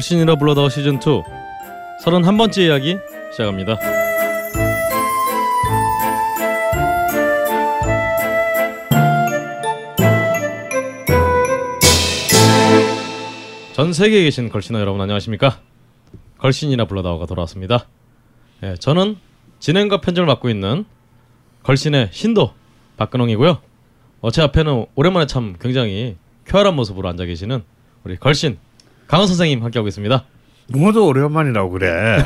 걸신이라 불러다오 시즌 2 31번째 이야기 시작합니다. 전 세계에 계신 걸신어 여러분 안녕하십니까? 걸신이라 불러다오가 돌아왔습니다. 예, 저는 진행과 편집을 맡고 있는 걸신의 신도 박근홍이고요. 어, 제 앞에는 오랜만에 참 굉장히 쾌활한 모습으로 앉아 계시는 우리 걸신 강원 선생님 함께하고 있습니다. 뭐도 오랜만이라고 그래.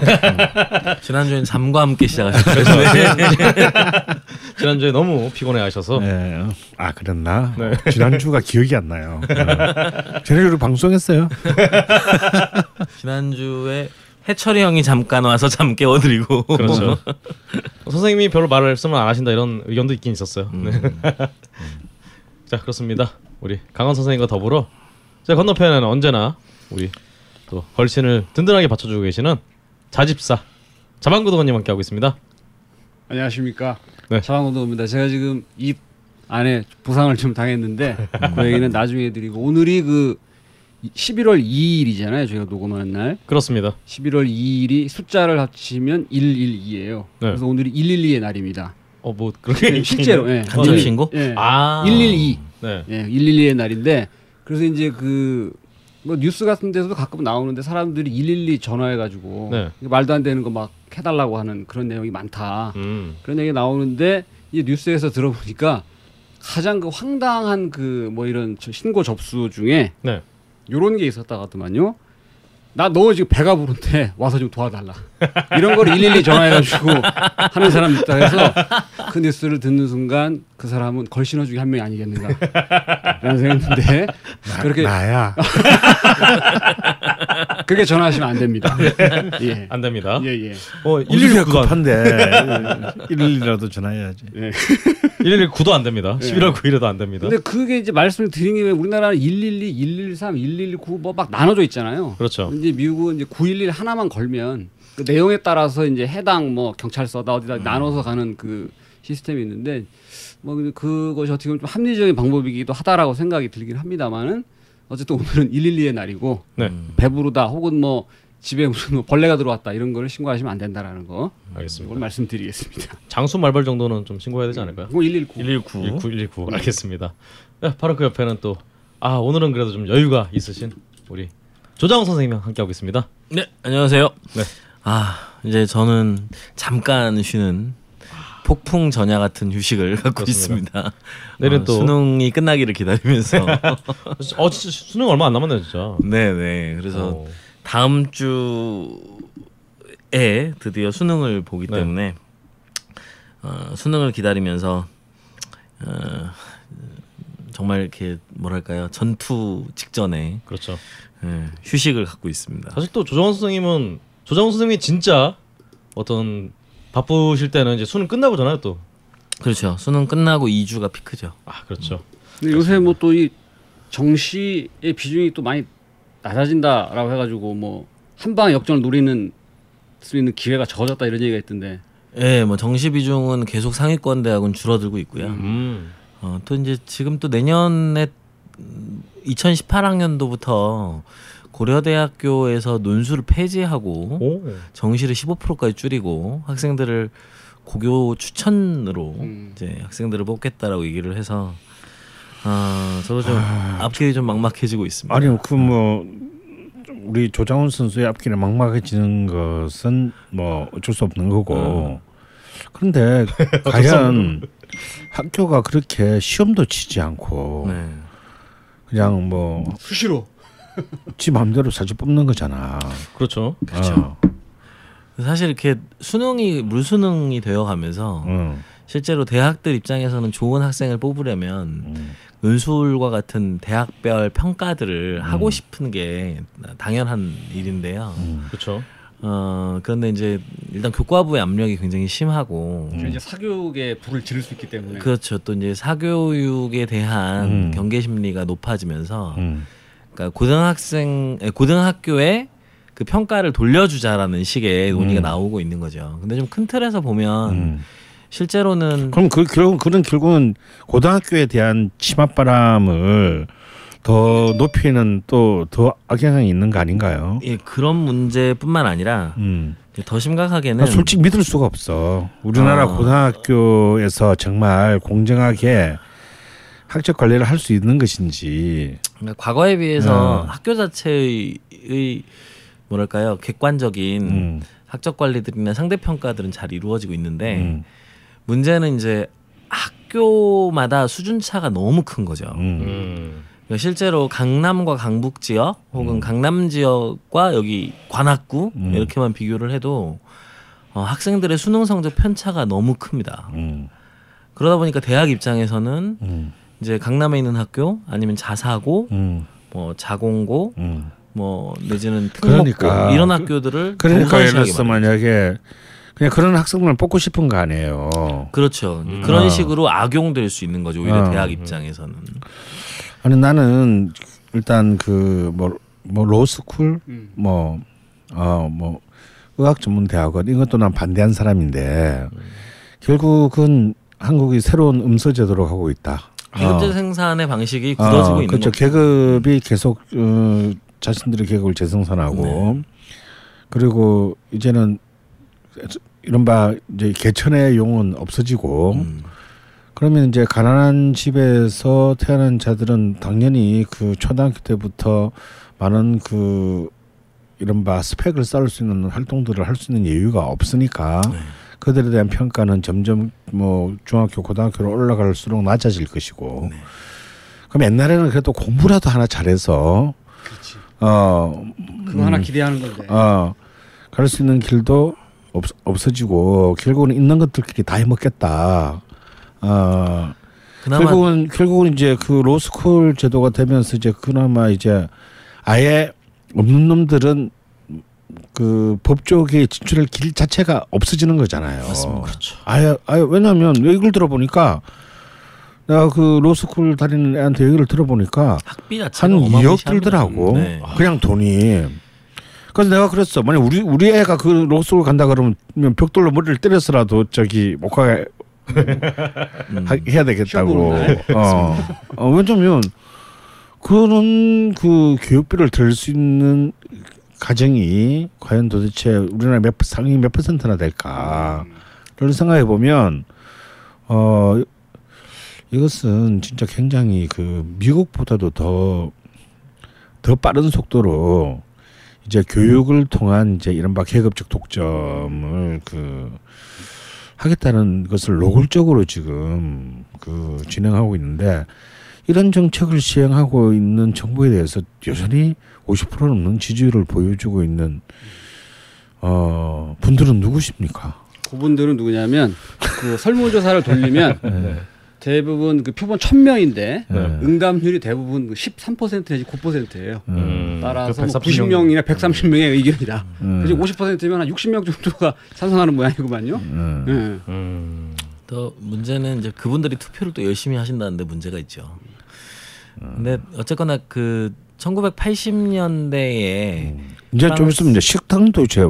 지난주엔 잠과 함께 시작하셨는데 지난주에 너무 피곤해하셔서 네. 아 그랬나? 네. 지난주가 기억이 안 나요. 네. 지난주로 방송했어요. 지난주에 해철이 형이 잠깐 와서 잠 깨워드리고 그렇죠. 선생님이 별로 말씀을 안 하신다 이런 의견도 있긴 있었어요. 음. 네. 자 그렇습니다. 우리 강원 선생님과 더불어 제 건너편에는 언제나 우리 또 걸신을 든든하게 받쳐주고 계시는 자집사 자방구도원님 함께 하고 있습니다. 안녕하십니까. 네. 자방고도입니다. 제가 지금 입 안에 부상을 좀 당했는데 그 얘기는 나중에 드리고 오늘이 그 11월 2일이잖아요. 저희가 녹음하는 날. 그렇습니다. 11월 2일이 숫자를 합치면 112예요. 네. 그래서 오늘이 112의 날입니다. 어 뭐 그렇게 실제로 예. 간접 신고? 예. 아 112. 네. 예, 112의 날인데 그래서 이제 그 뭐 뉴스 같은 데서도 가끔 나오는데 사람들이 112 전화해 가지고 네. 말도 안 되는 거 막 해달라고 하는 그런 내용이 많다. 음. 그런 얘기 나오는데 이 뉴스에서 들어보니까 가장 그 황당한 그 뭐 이런 저 신고 접수 중에 네. 요런 게 있었다 하더만요. 나너 지금 배가 부른데 와서 좀 도와달라. 이런 걸112 전화해가지고 하는 사람이 있다 해서 그 뉴스를 듣는 순간 그 사람은 걸신어 중에 한 명이 아니겠는가. 라는 생각했는데 나, 그렇게 나야. 그렇게 전화하시면 안 됩니다. 예. 안 됩니다. 예, 예. 어 우리가 119도 급한데 112라도 전화해야지. 예. 119도 안 됩니다. 예. 11월 9일에도 안 됩니다. 근데 그게 이제 말씀을 드린 김에 우리나라는 112, 113, 119 뭐 막 나눠져 있잖아요. 그렇죠. 이제 미국은 이제 911 하나만 걸면 그 내용에 따라서 이제 해당 뭐 경찰서다 어디다 나눠서 가는 그 시스템이 있는데 뭐 그것이 어떻게 보면 좀 합리적인 방법이기도 하다라고 생각이 들긴 합니다만은 어쨌든 오늘은 112의 날이고 네. 배부르다 혹은 뭐 집에 무슨 뭐 벌레가 들어왔다 이런 거를 신고하시면 안 된다라는 거 알겠습니다. 이걸 말씀드리겠습니다. 장수 말벌 정도는 좀 신고해야 되지 않을까요? 이거 119. 119 119 119 알겠습니다. 네, 바로 그 옆에는 또 아 오늘은 그래도 좀 여유가 있으신 우리 조장훈 선생님 함께 하고 있습니다. 네 안녕하세요 네. 아 이제 저는 잠깐 쉬는 폭풍 전야 같은 휴식을 갖고 그렇습니다. 있습니다 내일은 어, 또- 수능이 끝나기를 기다리면서 어 진짜 수능 얼마 안 남았네요 진짜. 네 네 그래서 어. 다음 주에 드디어 수능을 보기 네. 때문에 어, 수능을 기다리면서 어, 정말 이렇게 뭐랄까요 전투 직전에 그렇죠. 예, 휴식을 갖고 있습니다. 사실 또 조장훈 선생님은 조장훈 선생님이 진짜 어떤 바쁘실 때는 이제 수능 끝나고 잖아요 또. 그렇죠. 수능 끝나고 2주가 피크죠. 아 그렇죠. 근데 요새 뭐 또 이 정시의 비중이 또 많이 낮아진다라고 해가지고 뭐 한 방 역전을 노리는 수 있는 기회가 적어졌다 이런 얘기가 있던데 예, 뭐 정시 비중은 계속 상위권 대학은 줄어들고 있고요. 음. 어, 또 이제 지금 또 내년에 2018학년도부터 고려대학교에서 논술을 폐지하고 오. 정시를 15%까지 줄이고 학생들을 고교 추천으로 음. 이제 학생들을 뽑겠다라고 얘기를 해서 아 저도 좀 앞길이 좀 막막해지고 있습니다. 아니 그뭐 우리 조장훈 선수의 앞길이 막막해지는 것은 뭐 어쩔 수 없는 거고. 그런데 과연 학교가 그렇게 시험도 치지 않고 네. 그냥 뭐지 수시로 마음대로 사실 뽑는 거잖아. 그렇죠. 그렇죠. 사실 이렇게 수능이 물수능이 되어가면서 응. 실제로 대학들 입장에서는 좋은 학생을 뽑으려면 음. 은술과 같은 대학별 평가들을 하고 싶은 게 당연한 일인데요. 음. 그렇죠. 어 그런데 이제 일단 교과부의 압력이 굉장히 심하고 저 이제 사교육에 불을 지를 수 있기 때문에 그렇죠. 또 이제 사교육에 대한 음. 경계 심리가 높아지면서 음. 그러니까 고등학생 에, 고등학교에 그 평가를 돌려주자라는 식의 논의가 음. 나오고 있는 거죠. 근데 좀 큰 틀에서 보면 음. 실제로는 그럼 그 결국 그런 결국은 고등학교에 대한 치맛바람을 더 높이는 또 더 악영향이 있는 거 아닌가요? 예, 그런 문제뿐만 아니라 음. 더 심각하게는 나 솔직히 믿을 수가 없어. 우리나라 아. 고등학교에서 정말 공정하게 학적 관리를 할 수 있는 것인지. 그러니까 과거에 비해서 어. 학교 자체의 의 뭐랄까요 객관적인 음. 학적 관리들이나 상대 평가들은 잘 이루어지고 있는데 음. 문제는 이제 학교마다 수준 차가 너무 큰 거죠. 음. 음. 그러니까 실제로 강남과 강북 지역 혹은 강남 지역과 여기 관악구 음. 이렇게만 비교를 해도 어, 학생들의 수능 성적 편차가 너무 큽니다. 음. 그러다 보니까 대학 입장에서는 음. 이제 강남에 있는 학교 아니면 자사고 음. 뭐 자공고 음. 뭐 내지는 특목고 그러니까. 이런 학교들을 그러니까 예를 들어서. 만약에 그냥 그런 학생을 뽑고 싶은 거 아니에요. 그렇죠. 그런 어. 식으로 악용될 수 있는 거죠. 오히려 어. 대학 입장에서는. 아니 나는 일단 그뭐뭐 로스쿨 음. 뭐어 뭐 의학 전문 대학원 이것도 난 반대한 사람인데 결국은 한국이 새로운 음서 제도로 가고 있다. 계급제 어. 생산의 방식이 굳어지고 어, 있는 그렇죠. 거죠. 계급이 계속 어, 자신들의 계급을 재생산하고 그리고 이제는 이른바 이제 개천의 용은 없어지고 음. 그러면 이제 가난한 집에서 태어난 자들은 당연히 그 초등학교 때부터 많은 그 이른바 스펙을 쌓을 수 있는 활동들을 할 수 있는 여유가 없으니까 네. 그들에 대한 평가는 점점 뭐 중학교 고등학교로 올라갈수록 낮아질 것이고 네. 그럼 옛날에는 그래도 공부라도 하나 잘해서 그렇지. 어, 그거 하나 기대하는 건데. 어, 갈수 있는 길도 없, 없어지고 결국은 있는 것들끼리 다 해먹겠다. 어, 결국은 결국은 이제 그 로스쿨 제도가 되면서 이제 그나마 이제 아예 없는 놈들은 그 법조계에 진출할 길 자체가 없어지는 거잖아요. 맞습니다. 그렇죠. 아예 아예 왜냐하면 얘기를 들어보니까 내가 그 로스쿨 다니는 애한테 얘기를 들어보니까 학비 자체가 한 2억 어마무시합니다. 들더라고. 네. 그냥 돈이. 그래서 내가 그랬어. 만약 우리 우리 애가 그 로스쿨 간다 그러면 벽돌로 머리를 때려서라도 저기 못 가게 음. 하- 해야 되겠다고. 시험 어. 어 왜냐면 그런 그 교육비를 들 수 있는 가정이 과연 도대체 우리나라 몇 상위 몇 퍼센트나 될까를 생각해 보면 어 이것은 진짜 굉장히 그 미국보다도 더 더 빠른 속도로 이제 교육을 통한 이제 이른바 계급적 독점을 그 하겠다는 것을 노골적으로 지금 그 진행하고 있는데 이런 정책을 시행하고 있는 정부에 대해서 여전히 50% 넘는 지지율을 보여주고 있는 어 분들은 누구십니까? 그분들은 누구냐면 그 설문조사를 돌리면 네. 대부분 그 표본 1000명인데 네. 응답률이 대부분 그13% 내지 9%예요. 음. 따라서 그뭐140 90명이나 130명의 의견이다. 음. 그래서 50%면 한 60명 정도가 찬성하는 모양이구만요. 음. 예. 음. 더 문제는 이제 그분들이 투표를 또 열심히 하신다는데 문제가 있죠. 근데 어쨌거나 그 1980년대에 이제 좀 있으면 이제 식당도 이제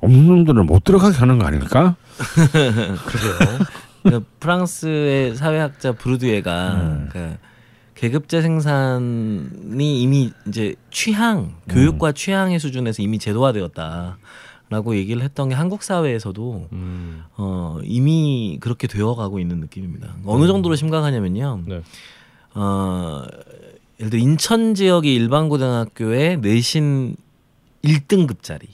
없는 놈들은 못 들어가게 하는 거 아닙니까? 그 프랑스의 사회학자 브루드예가 음. 그 계급제 생산이 이미 이제 취향 교육과 취향의 수준에서 이미 제도화되었다 라고 얘기를 했던 게 한국 사회에서도 음. 어 이미 그렇게 되어가고 있는 느낌입니다. 어느 정도로 심각하냐면요. 네. 어 예를 들어 인천 지역의 일반 고등학교의 내신 1등급짜리.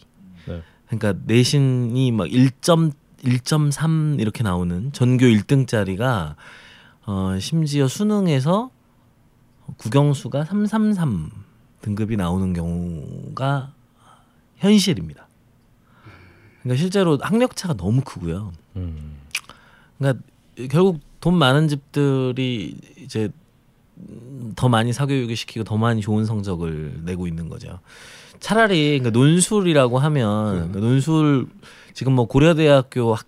네. 그러니까 내신이 막 1점 1.3 이렇게 나오는 전교 1등짜리가 어 심지어 수능에서 국영수가 333 등급이 나오는 경우가 현실입니다. 그러니까 실제로 학력 차가 너무 크고요. 음. 그러니까 결국 돈 많은 집들이 이제 더 많이 사교육을 시키고 더 많이 좋은 성적을 내고 있는 거죠. 차라리 그러니까 논술이라고 하면 그러니까 논술 지금 뭐 고려대학교 학,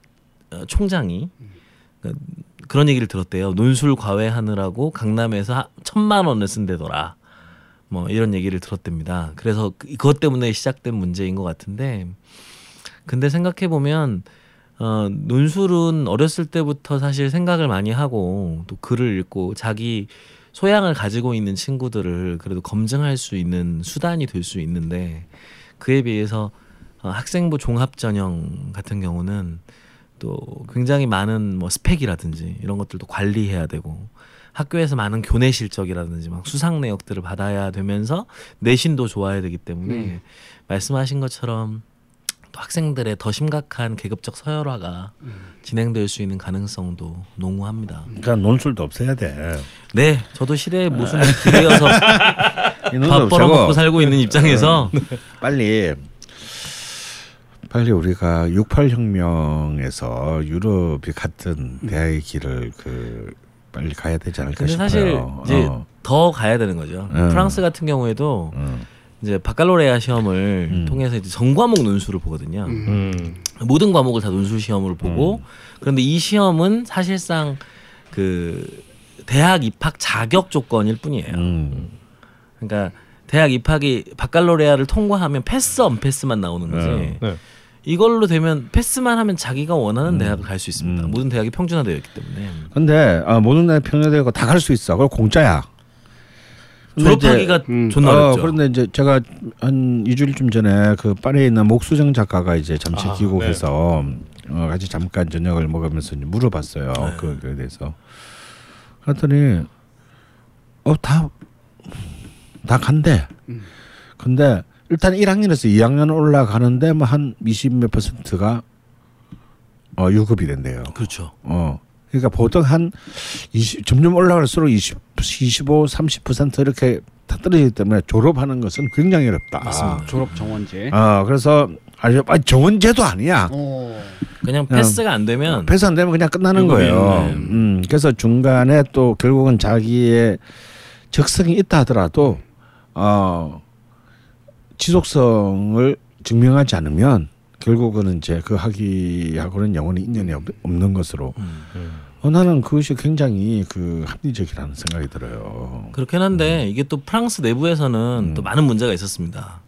어, 총장이 그러니까 그런 얘기를 들었대요. 논술 과외하느라고 강남에서 하- 천만 원을 쓴대더라. 뭐 이런 얘기를 들었답니다. 그래서 그- 그것 때문에 시작된 문제인 것 같은데, 근데 생각해 보면 어, 논술은 어렸을 때부터 사실 생각을 많이 하고 또 글을 읽고 자기 소양을 가지고 있는 친구들을 그래도 검증할 수 있는 수단이 될 수 있는데 그에 비해서 어, 학생부 종합 전형 같은 경우는 또 굉장히 많은 뭐 스펙이라든지 이런 것들도 관리해야 되고 학교에서 많은 교내 실적이라든지 막 수상 내역들을 받아야 되면서 내신도 좋아야 되기 때문에 음. 말씀하신 것처럼 또 학생들의 더 심각한 계급적 서열화가 진행될 수 있는 가능성도 농후합니다. 그러니까 논술도 없애야 돼. 네, 저도 시대의 모순에 기대어서 이 논술 밥 벌어먹고 살고 있는 입장에서 빨리 빨리 우리가 68 혁명에서 유럽이 갔던 대화의 길을 그 빨리 가야 되지 않을까 근데 싶어요. 사실 이제 어. 더 가야 되는 거죠. 음. 프랑스 같은 경우에도 음. 이제 바칼로레아 시험을 음. 통해서 이제 전 과목 논술을 보거든요. 음. 모든 과목을 다 논술 시험으로 보고 음. 그런데 이 시험은 사실상 그 대학 입학 자격 조건일 뿐이에요. 음. 그러니까 대학 입학이 바칼로레아를 통과하면 패스 언 패스만 나오는 거지. 네. 네. 이걸로 되면 패스만 하면 자기가 원하는 음. 대학을 갈 수 있습니다. 음. 모든 대학이 평준화되어 있기 때문에 근데 아, 모든 날 평일되고 다갈 수 있어. 그걸 공짜야. 졸업하기가 음. 존나 어, 어렵죠. 그런데 이제 제가 한 이주일쯤 전에 그 파리에 있는 목수정 작가가 이제 잠시 아, 귀국해서 어, 같이 잠깐 저녁을 먹으면서 물어봤어요. 네. 그, 그에 대해서. 그랬더니 어다다 다 간대. 음. 근데 일단 1학년에서 2학년 올라가는데 뭐 한 20 몇 퍼센트가 어 유급이 된대요. 그렇죠. 어. 그러니까 보통 한 20, 점점 올라갈수록 20, 25, 30% 이렇게 다 떨어지기 때문에 졸업하는 것은 굉장히 어렵다. 맞습니다. 졸업 정원제. 아, 그래서 아니, 아니 정원제도 아니야. 어. 그냥 패스가 안 되면 패스 안 되면 그냥 끝나는 거예요. 있네. 음, 그래서 중간에 또 결국은 자기의 적성이 있다 하더라도 어 지속성을 증명하지 않으면 결국은 이제 그 학위하고는 영원히 인연이 없, 없는 것으로 음. 어, 나는 그것이 굉장히 그 합리적이라는 생각이 들어요. 그렇긴 한데 이게 또 프랑스 내부에서는 음. 또 많은 문제가 있었습니다.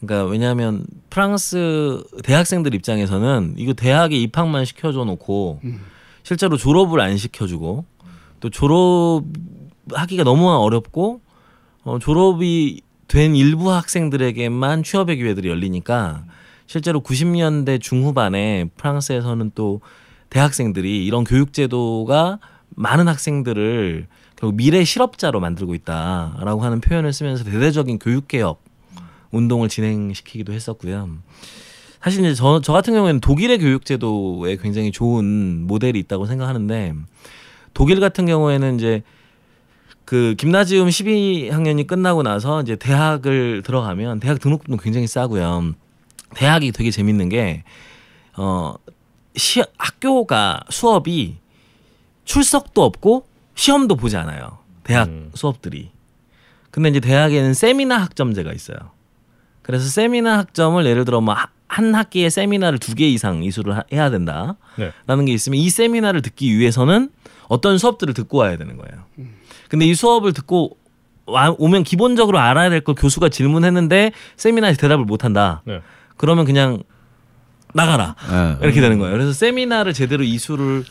그러니까 왜냐하면 프랑스 대학생들 입장에서는 이거 대학에 입학만 시켜줘 놓고 음. 실제로 졸업을 안 시켜주고 또 졸업하기가 너무 어렵고 어, 졸업이 된 일부 학생들에게만 취업의 기회들이 열리니까 실제로 90년대 중후반에 프랑스에서는 또 대학생들이 이런 교육 제도가 많은 학생들을 결국 미래 실업자로 만들고 있다라고 하는 표현을 쓰면서 대대적인 교육 개혁 운동을 진행시키기도 했었고요. 사실 이제 저, 저 같은 경우에는 독일의 교육 제도에 굉장히 좋은 모델이 있다고 생각하는데 독일 같은 경우에는 이제 그 김나지움 12학년이 끝나고 나서 이제 대학을 들어가면 대학 등록금도 굉장히 싸고요. 대학이 되게 재밌는 게 어, 시, 학교가 수업이 출석도 없고 시험도 보지 않아요. 대학 음. 수업들이. 근데 이제 대학에는 세미나 학점제가 있어요. 그래서 세미나 학점을 예를 들어 뭐 한 학기에 세미나를 두 개 이상 이수를 하- 해야 된다라는 네. 게 있으면 이 세미나를 듣기 위해서는 어떤 수업들을 듣고 와야 되는 거예요. 근데 이 수업을 듣고 와, 오면 기본적으로 알아야 될 걸 교수가 질문했는데 세미나에 대답을 못 한다. 네. 그러면 그냥 나가라. 예. 이렇게 되는 거예요. 그래서 세미나를 제대로 이수를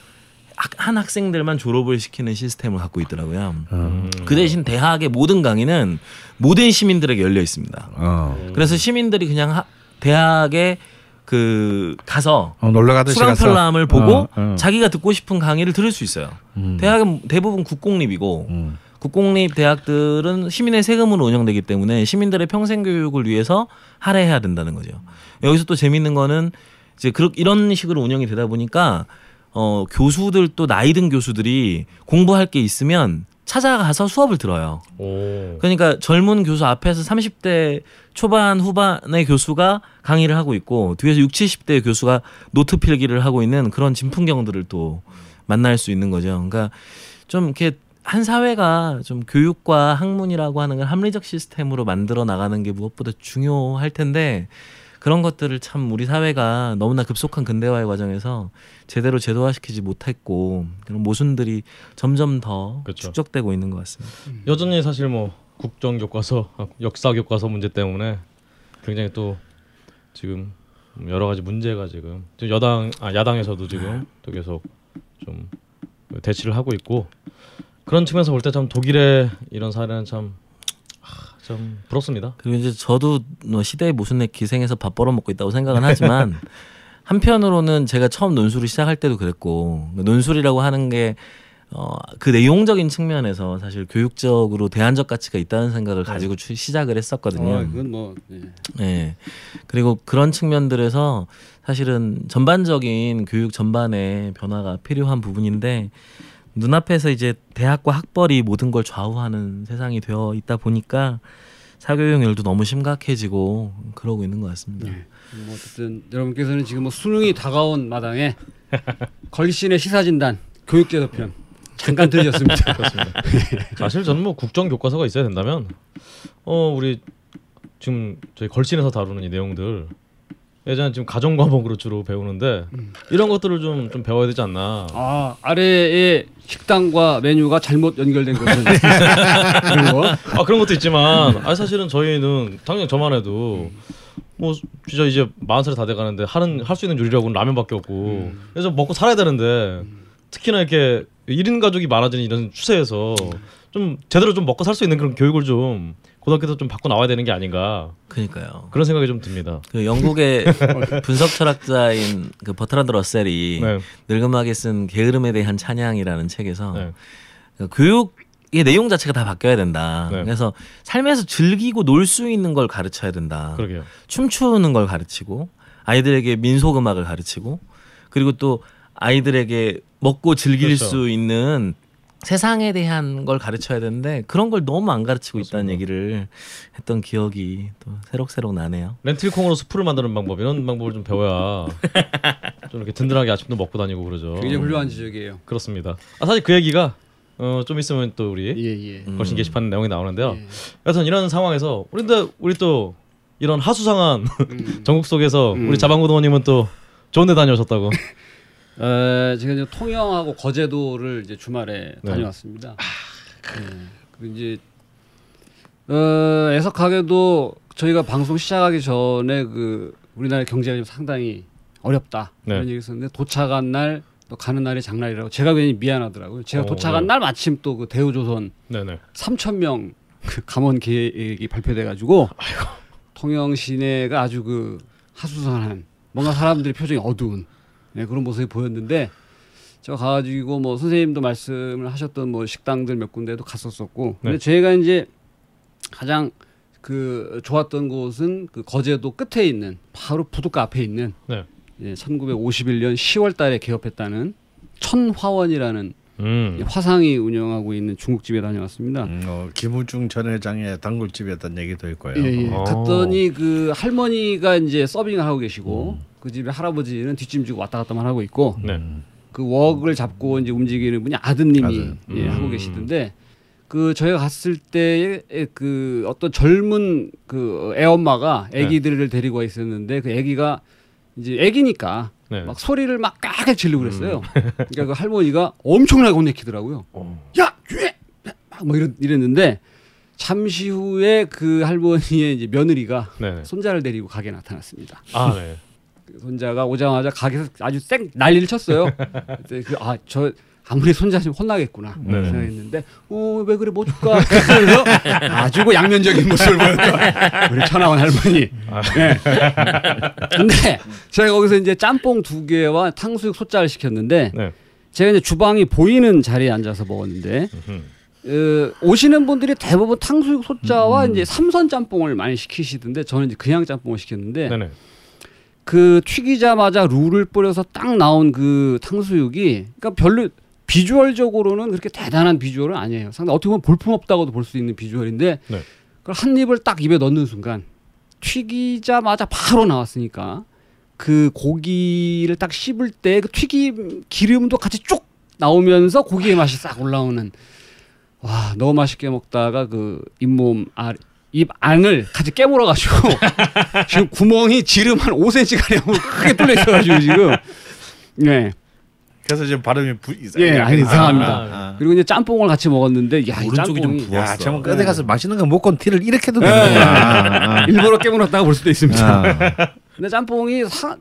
학- 한 학생들만 졸업을 시키는 시스템을 갖고 있더라고요. 음. 그 대신 대학의 모든 강의는 모든 시민들에게 열려 있습니다. 어. 그래서 시민들이 그냥 하- 대학에 그 가서 어, 놀러 가듯이 수강편람을 보고 어, 어. 자기가 듣고 싶은 강의를 들을 수 있어요. 음. 대학은 대부분 국공립이고 음. 국공립 대학들은 시민의 세금으로 운영되기 때문에 시민들의 평생 교육을 위해서 할애해야 된다는 거죠. 여기서 또 재밌는 거는 이제 그렇 이런 식으로 운영이 되다 보니까 어 교수들 또 나이 든 교수들이 공부할 게 있으면 찾아가서 수업을 들어요. 오. 그러니까 젊은 교수 앞에서 30대 초반 후반의 교수가 강의를 하고 있고 뒤에서 6, 70대 교수가 노트 필기를 하고 있는 그런 진풍경들을 또 만날 수 있는 거죠. 그러니까 좀 이렇게 한 사회가 좀 교육과 학문이라고 하는 걸 합리적 시스템으로 만들어 나가는 게 무엇보다 중요할 텐데 그런 것들을 참 우리 사회가 너무나 급속한 근대화의 과정에서 제대로 제도화시키지 못했고 그런 모순들이 점점 더 그렇죠. 축적되고 있는 것 같습니다. 여전히 사실 뭐 국정 교과서, 아, 역사 교과서 문제 때문에 굉장히 또 지금 여러 가지 문제가 지금 지금 여당 아 야당에서도 지금 또 계속 좀 대치를 하고 있고 그런 측면에서 볼 때 참 독일의 이런 사례는 참, 아, 좀 부럽습니다. 그리고 이제 저도 뭐 시대의 모순에 기생해서 밥 벌어먹고 있다고 생각은 하지만 한편으로는 제가 처음 논술을 시작할 때도 그랬고 논술이라고 하는 게 어, 그 내용적인 측면에서 사실 교육적으로 대안적 가치가 있다는 생각을 가지고 추- 시작을 했었거든요. 어, 이건 뭐 예. 네. 그리고 그런 측면들에서 사실은 전반적인 교육 전반에 변화가 필요한 부분인데 눈앞에서 이제 대학과 학벌이 모든 걸 좌우하는 세상이 되어 있다 보니까 사교육열도 너무 심각해지고 그러고 있는 것 같습니다. 네. 뭐 어쨌든 여러분께서는 지금 뭐 수능이 다가온 마당에 걸신의 시사진단 교육제도 편 잠깐 들으셨습니다. 사실 저는 뭐 국정 교과서가 있어야 된다면 어 우리 지금 저희 걸신에서 다루는 이 내용들 예전에 지금 가정 과목으로 주로 배우는데 이런 것들을 좀 좀 배워야 되지 않나. 아 아래에 식당과 메뉴가 잘못 연결된 것은 그런 거. 아 그런 것도 있지만 아 사실은 저희는 당장 저만 해도 뭐 진짜 이제 마흔 살이 다 돼가는데 하는 할 수 있는 요리라고는 라면밖에 없고 그래서 먹고 살아야 되는데 특히나 이렇게 1인 가족이 많아지는 이런 추세에서 좀 제대로 좀 먹고 살 수 있는 그런 교육을 좀 고등학교 때좀 받고 나와야 되는 게 아닌가 그러니까요. 그런 생각이 좀 듭니다. 그 영국의 분석 철학자인 그 버트란드 러셀이 네. 늙음하게 쓴 게으름에 대한 찬양이라는 책에서 네. 그 교육의 내용 자체가 다 바뀌어야 된다. 네. 그래서 삶에서 즐기고 놀 수 있는 걸 가르쳐야 된다. 그러게요. 춤추는 걸 가르치고 아이들에게 민속 음악을 가르치고 그리고 또 아이들에게 먹고 즐길 그렇죠. 수 있는 세상에 대한 걸 가르쳐야 되는데 그런 걸 너무 안 가르치고 있다는 그렇습니다. 얘기를 했던 기억이 또 새록새록 나네요. 렌틸콩으로 수프를 만드는 방법 이런 방법을 좀 배워야 좀 이렇게 든든하게 아침도 먹고 다니고 그러죠. 굉장히 훌륭한 지적이에요. 그렇습니다. 아 사실 그 얘기가 어, 좀 있으면 또 우리 예예. 음. 걸신 게시판 내용이 나오는데요. 예. 여튼 이런 상황에서 우리도 우리 또 이런 하수상한 음. 전국 속에서 음. 우리 자방고등원님은 또 좋은 데 다녀오셨다고. 어, 제가 이제 통영하고 거제도를 이제 주말에 네. 다녀왔습니다. 네. 그리고 이제 어, 애석하게도 저희가 방송 시작하기 전에 그 우리나라 경제가 지금 상당히 어렵다 네. 이런 얘기 있었는데 도착한 날 또 가는 날이 장날이라고 제가 괜히 미안하더라고요. 제가 어, 도착한 네. 날 마침 또 그 대우조선 네네. 3천 명 그 감원 계획이 발표돼 가지고 통영 시내가 아주 그 하수선한 뭔가 사람들의 표정이 어두운 네, 그런 모습이 보였는데 저 가가지고 뭐 선생님도 말씀을 하셨던 뭐 식당들 몇 군데도 갔었었고 근데 네. 제가 이제 가장 그 좋았던 곳은 그 거제도 끝에 있는 바로 부둣가 앞에 있는 네. 예, 1951년 10월달에 개업했다는 천화원이라는 음. 화상이 운영하고 있는 중국집에 다녀왔습니다. 음, 어, 김우중 전 회장의 단골집이었던 얘기도 있고요. 예, 예. 어. 갔더니 그 할머니가 이제 서빙을 하고 계시고 음. 그 집에 할아버지는 뒷짐 지고 왔다 갔다만 하고 있고 네. 그 웍을 잡고 이제 움직이는 분이 아드님이 아들. 예, 음. 하고 계시던데 그 저희가 갔을 때에 그 어떤 젊은 그 애엄마가 네. 아기들을 데리고 와 있었는데 그 아기가 이제 아기니까 네. 음. 막 소리를 막 까게 지르고 그랬어요. 그러니까 그 할머니가 엄청나게 혼내키더라고요. 어. 야, 쥐! 막뭐 이랬, 이랬는데 잠시 후에 그 할머니의 이제 며느리가 네. 손자를 데리고 가게 나타났습니다. 아 네. 그 손자가 오자마자 가게에서 아주 쌩 난리를 쳤어요. 그, 아, 저 아무리 손자 좀 혼나겠구나 네. 생각했는데 어, 왜 그래 뭐 줄까? 그래서 아주 그 양면적인 모습을 보였던 우리 천하원 할머니. 아. 네. 근데 제가 거기서 이제 짬뽕 두 개와 탕수육 소짜를 시켰는데 네. 제가 이제 주방이 보이는 자리에 앉아서 먹었는데 음흠. 어, 오시는 분들이 대부분 탕수육 소짜와 이제 삼선 짬뽕을 많이 시키시던데 저는 이제 그냥 짬뽕을 시켰는데 네네. 그 튀기자마자 룰을 뿌려서 딱 나온 그 탕수육이 그러니까 별로 비주얼적으로는 그렇게 대단한 비주얼은 아니에요. 상당히 어떻게 보면 볼품없다고도 볼 수 있는 비주얼인데 네. 그걸 한 입을 딱 입에 넣는 순간 튀기자마자 바로 나왔으니까 그 고기를 딱 씹을 때 그 튀김 기름도 같이 쭉 나오면서 고기의 맛이 싹 올라오는 와 너무 맛있게 먹다가 그 잇몸 아, 입 안을 같이 깨물어 가지고 지금 구멍이 지름 한 5cm 가량 크게 뚫려 있어가지고 지금 네 그래서 지금 발음이 부, 이상해. 예, 아니, 이상합니다. 아, 그리고 이제 짬뽕을 같이 먹었는데 야이 오른쪽이 좀 짬뽕이 부었어. 야, 네. 끝에 가서 맛있는 거 먹고 티를 이렇게도 네. 되는구나. 일부러 깨물었다가 볼 수도 있습니다. 아, 아. 근데 짬뽕이 사,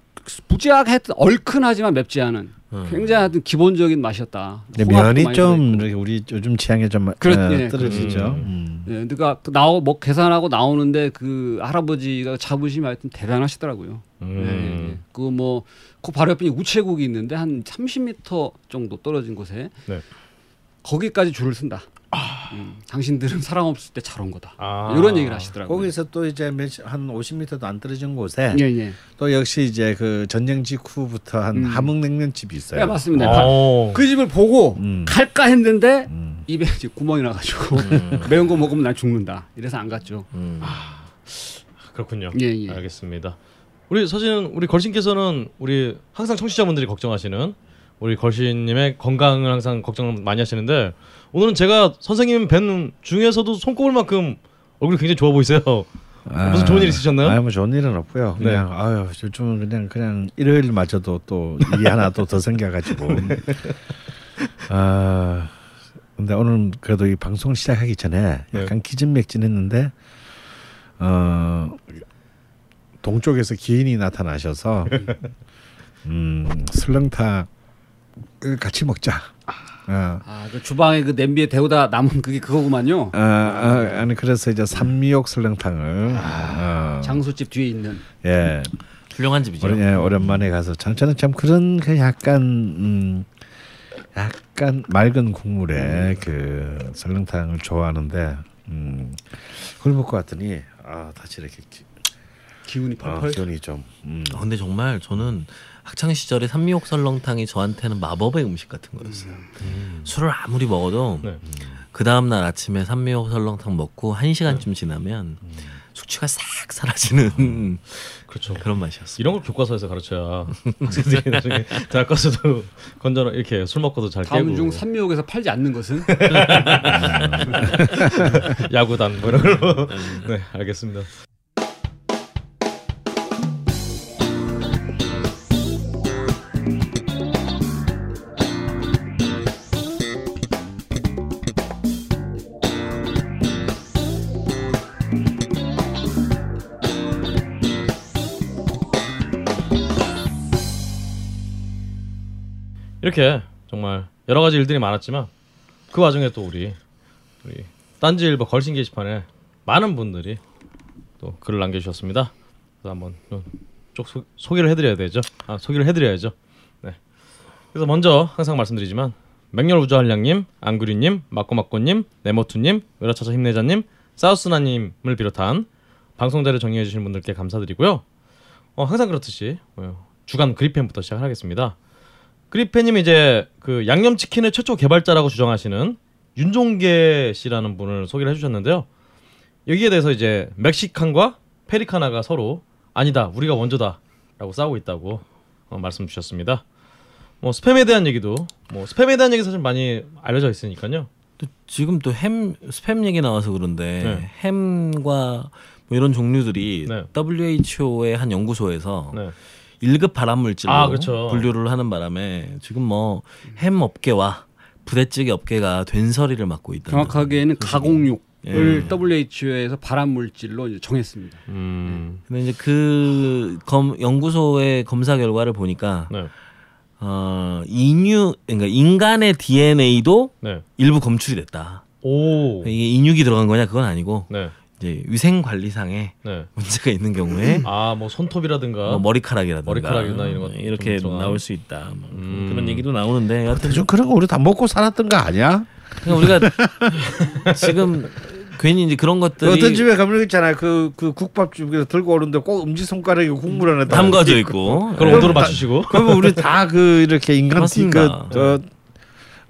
부지하게 얼큰하지만 맵지 않은 음. 굉장히 하여튼 기본적인 맛이었다. 홍합도 면이 좀 들어있고. 이렇게 우리 요즘 취향에 좀 그렇- 어, 예, 떨어지죠. 그렇죠. 음. 예, 그러니까 그 나오 뭐 계산하고 나오는데 그 할아버지가 자부심이 하여튼 대단하시더라고요. 음. 예, 예. 그뭐 그 바로 옆에 우체국이 있는데 한 30m 정도 떨어진 곳에 네. 거기까지 줄을 쓴다. 음, 당신들은 사람 없을 때 잘 온 거다. 아. 이런 얘기를 하시더라고요. 거기서 또 이제 한 50m도 안 떨어진 곳에 예, 예. 또 역시 이제 그 전쟁 직후부터 한 음. 함흥냉면집이 있어요. 예, 맞습니다. 어. 그 집을 보고 음. 갈까 했는데 음. 입에 이제 구멍이 나가지고 매운 거 먹으면 난 죽는다. 이래서 안 갔죠. 음. 그렇군요. 예, 예. 알겠습니다. 우리 사실은 우리 걸신께서는 우리 항상 청취자분들이 걱정하시는 우리 걸신님의 건강을 항상 걱정을 많이 하시는데 오늘은 제가 선생님 뵌 중에서도 손꼽을 만큼 얼굴이 굉장히 좋아 보이세요. 무슨 좋은 일 있으셨나요? 아뭐 좋은 일은 없고요. 네. 그냥 아유 요즘은 그냥 그냥 일요일마저도 또 일이 하나 또 더 생겨가지고. 아 근데 오늘 그래도 이 방송 시작하기 전에 네. 약간 기진맥진했는데 어 동쪽에서 기인이 나타나셔서 음 설렁탕을 같이 먹자. 어. 아, 그 주방에 그 냄비에 데우다 남은 그게 그거구만요. 아, 아, 아니 그래서 이제 산미옥 설렁탕을 어, 장소집 뒤에 있는. 예 훌륭한 집이죠. 오래, 예, 오랜만에 가서 참 저는 참 그런 그 약간 음, 약간 맑은 국물에 그 설렁탕을 좋아하는데 음, 그걸 먹고 왔더니 아 다시 이렇게 기, 기운이 아, 펄펄. 기운이 좀 음, 아, 근데 정말 저는 학창 시절에 산미옥 설렁탕이 저한테는 마법의 음식 같은 거였어요. 술을 아무리 먹어도 네. 그 다음 날 아침에 산미옥 설렁탕 먹고 한 시간쯤 지나면 숙취가 싹 사라지는 그렇죠. 그런 맛이었어요. 이런 걸 교과서에서 가르쳐야 학생들이 나중에 대학 가서도 건전 이렇게 술 먹고도 잘 다음 깨고 중 산미옥에서 팔지 않는 것은 야구단 뭐 이런 걸로 네 알겠습니다. 이렇게 정말 여러 가지 일들이 많았지만 그 와중에 또 우리 우리 딴지일보 걸신 게시판에 많은 분들이 또 글을 남겨주셨습니다. 그래서 한번 좀쭉 소, 소개를 해드려야 되죠. 아 소개를 해드려야죠. 네. 그래서 먼저 항상 말씀드리지만 맹렬 우주한량님, 안구리님, 마꼬마꼬님, 네모투님, 외라차차 힘내자님, 사우스나님을 비롯한 방송자를 정리해 주신 분들께 감사드리고요. 어, 항상 그렇듯이 어, 주간 그리펜부터 시작하겠습니다. 그리펜님이 이제 그 양념치킨의 최초 개발자라고 주장하시는 윤종계 씨라는 분을 소개를 해주셨는데요. 여기에 대해서 이제 멕시칸과 페리카나가 서로 아니다 우리가 먼저다라고 싸우고 있다고 어, 말씀 주셨습니다. 뭐 스팸에 대한 얘기도 뭐 스팸에 대한 얘기 사실 많이 알려져 있으니까요. 또 지금 또 햄 스팸 얘기 나와서 그런데 네. 햄과 뭐 이런 종류들이 네. WHO의 한 연구소에서 네. 1급 발암물질로 아, 그렇죠. 분류를 하는 바람에 지금 뭐 햄 업계와 부대찌개 업계가 된서리를 맡고 있다. 정확하게는 가공육 을 예. WHO에서 발암 물질로 이제 정했습니다. 음. 근데 이제 그 검, 연구소의 검사 결과를 보니까 네. 어, 인류 그러니까 인간의 DNA도 네. 일부 검출이 됐다. 오. 이게 인육이 들어간 거냐 그건 아니고 네. 이제 위생 관리상에 네. 문제가 있는 경우에 아, 뭐 손톱이라든가 뭐 머리카락이라든가 머리카락이나 이런 것 이렇게 좀. 나올 수 있다. 뭐 음. 그런 얘기도 나오는데 여하튼 대충 그런 거 우리 다 먹고 살았던 거 아니야? 그냥 우리가 지금 괜히 이제 그런 것들이 어떤 집에 가면 있잖아요. 그, 그 국밥집에서 들고 오는데 꼭 엄지 손가락에 국물 안에 담가져 있고 그럼 온도를 맞추시고 그러면 우리 다 그 이렇게 인간. 그, 어,